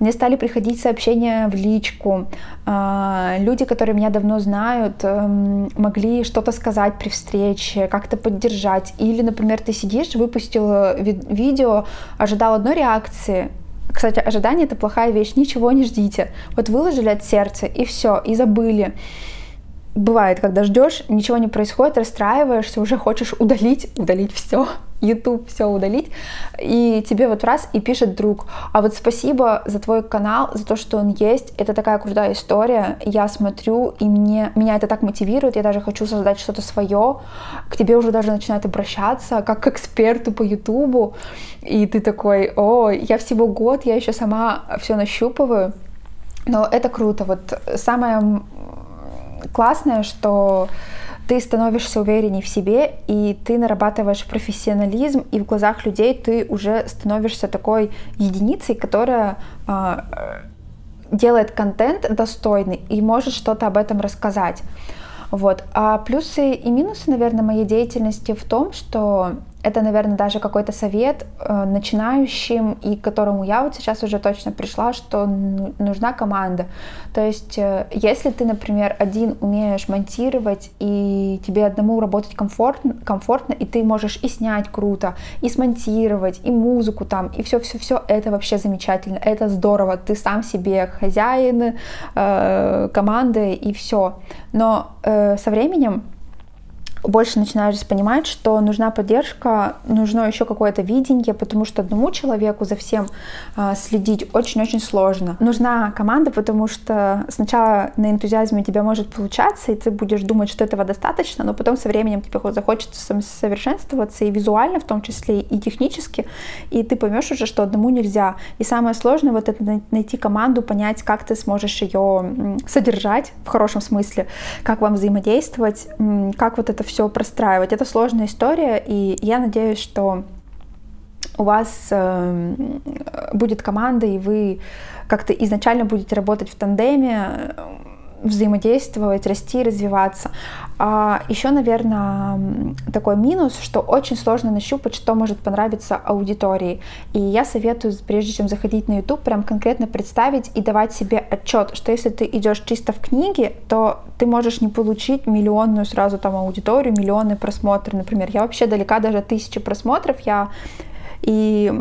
мне стали приходить сообщения в личку. А, люди, которые меня давно знают, эм, могли что-то сказать при встрече, как-то поддержать. Или, например, ты сидишь, выпустил видео, ожидал одной реакции, кстати, ожидание это плохая вещь, ничего не ждите. Вот выложили от сердца и все, и забыли. Бывает, когда ждешь, ничего не происходит, расстраиваешься, уже хочешь удалить, удалить все, YouTube все удалить, и тебе вот раз и пишет друг, а вот спасибо за твой канал, за то, что он есть, это такая крутая история, я смотрю, и мне, меня это так мотивирует, я даже хочу создать что-то свое, к тебе уже даже начинают обращаться, как к эксперту по YouTube, и ты такой, о, я всего год, я еще сама все нащупываю, но это круто. Вот самое классное, что ты становишься уверенней в себе, и ты нарабатываешь профессионализм, и в глазах людей ты уже становишься такой единицей, которая э, делает контент достойный и может что-то об этом рассказать. Вот. А плюсы и минусы, наверное, моей деятельности в том, что это, наверное, даже какой-то совет э, начинающим и к которому я вот сейчас уже точно пришла, что нужна команда. То есть, э, если ты, например, один умеешь монтировать и тебе одному работать комфортно, комфортно и ты можешь и снять круто, и смонтировать, и музыку там, и все-все-все, это вообще замечательно, это здорово, ты сам себе хозяин э, команды и все. Но э, со временем больше начинаешь понимать, что нужна поддержка, нужно еще какое-то видение, потому что одному человеку за всем э, следить очень-очень сложно. Нужна команда, потому что сначала на энтузиазме тебя может получаться, и ты будешь думать, что этого достаточно, но потом со временем тебе захочется совершенствоваться и визуально, в том числе и технически, и ты поймешь уже, что одному нельзя. И самое сложное вот это найти команду, понять, как ты сможешь ее содержать в хорошем смысле, как вам взаимодействовать, как вот это все простраивать. Это сложная история, и я надеюсь, что у вас э, будет команда, и вы как-то изначально будете работать в тандеме, взаимодействовать, расти, развиваться. А еще, наверное, такой минус, что очень сложно нащупать, что может понравиться аудитории. И я советую, прежде чем заходить на YouTube, прям конкретно представить и давать себе отчет, что если ты идешь чисто в книги, то ты можешь не получить миллионную сразу там аудиторию, миллионы просмотры, например. Я вообще далека даже тысячи просмотров, я и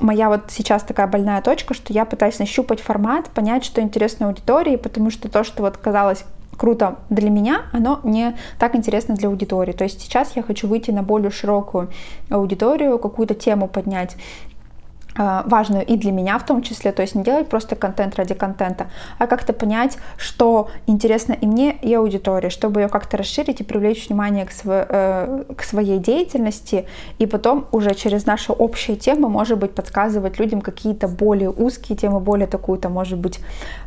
моя вот сейчас такая больная точка, что я пытаюсь нащупать формат, понять, что интересно аудитории, потому что то, что вот казалось круто для меня, оно не так интересно для аудитории. То есть сейчас я хочу выйти на более широкую аудиторию, какую-то тему поднять, важную и для меня в том числе, то есть не делать просто контент ради контента, а как-то понять, что интересно и мне, и аудитории, чтобы ее как-то расширить и привлечь внимание к, св- э, к своей деятельности, и потом уже через наши общие темы, может быть, подсказывать людям какие-то более узкие темы, более такую-то, может быть,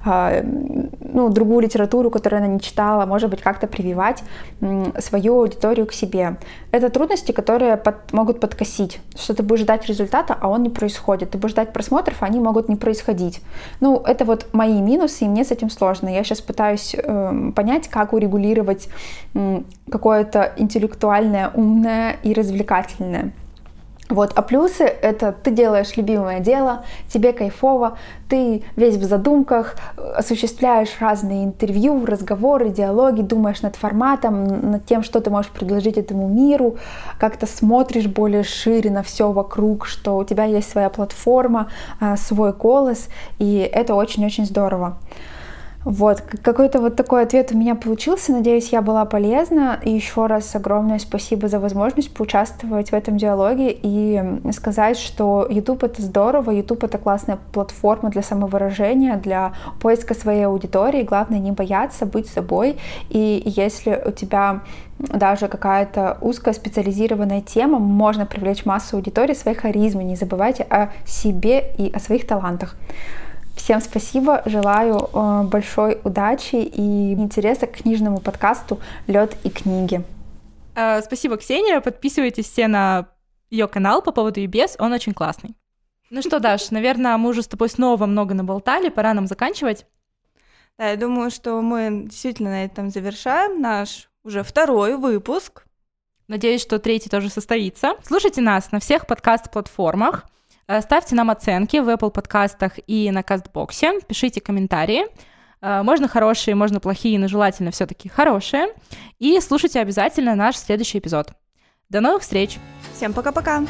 э, ну, другую литературу, которую она не читала, может быть, как-то прививать э, свою аудиторию к себе. Это трудности, которые под, могут подкосить, что ты будешь ждать результата, а он не происходит происходит. Ты будешь ждать просмотров, а они могут не происходить. Ну, это вот мои минусы, и мне с этим сложно. Я сейчас пытаюсь э, понять, как урегулировать э, какое-то интеллектуальное, умное и развлекательное. Вот, а плюсы это ты делаешь любимое дело, тебе кайфово, ты весь в задумках, осуществляешь разные интервью, разговоры, диалоги, думаешь над форматом, над тем, что ты можешь предложить этому миру, как-то смотришь более шире на все вокруг, что у тебя есть своя платформа, а, свой голос, и это очень-очень здорово. Вот, какой-то вот такой ответ у меня получился. Надеюсь, я была полезна. И еще раз огромное спасибо за возможность поучаствовать в этом диалоге и сказать, что YouTube это здорово, YouTube это классная платформа для самовыражения, для поиска своей аудитории. Главное не бояться, быть собой. И если у тебя даже какая-то узкая специализированная тема, можно привлечь массу аудитории своей харизмой. Не забывайте о себе и о своих талантах. Всем спасибо, желаю э, большой удачи и интереса к книжному подкасту Лед и книги. Э, спасибо, Ксения. Подписывайтесь все на ее канал по поводу без, он очень классный. Ну что, Даш, наверное, мы уже с тобой снова много наболтали, пора нам заканчивать. Да, я думаю, что мы действительно на этом завершаем наш уже второй выпуск. Надеюсь, что третий тоже состоится. Слушайте нас на всех подкаст-платформах. Э, ставьте нам оценки в Apple подкастах и на Кастбоксе, пишите комментарии. Э, можно хорошие, можно плохие, но желательно все-таки хорошие. И слушайте обязательно наш следующий эпизод. До новых встреч! Всем пока-пока!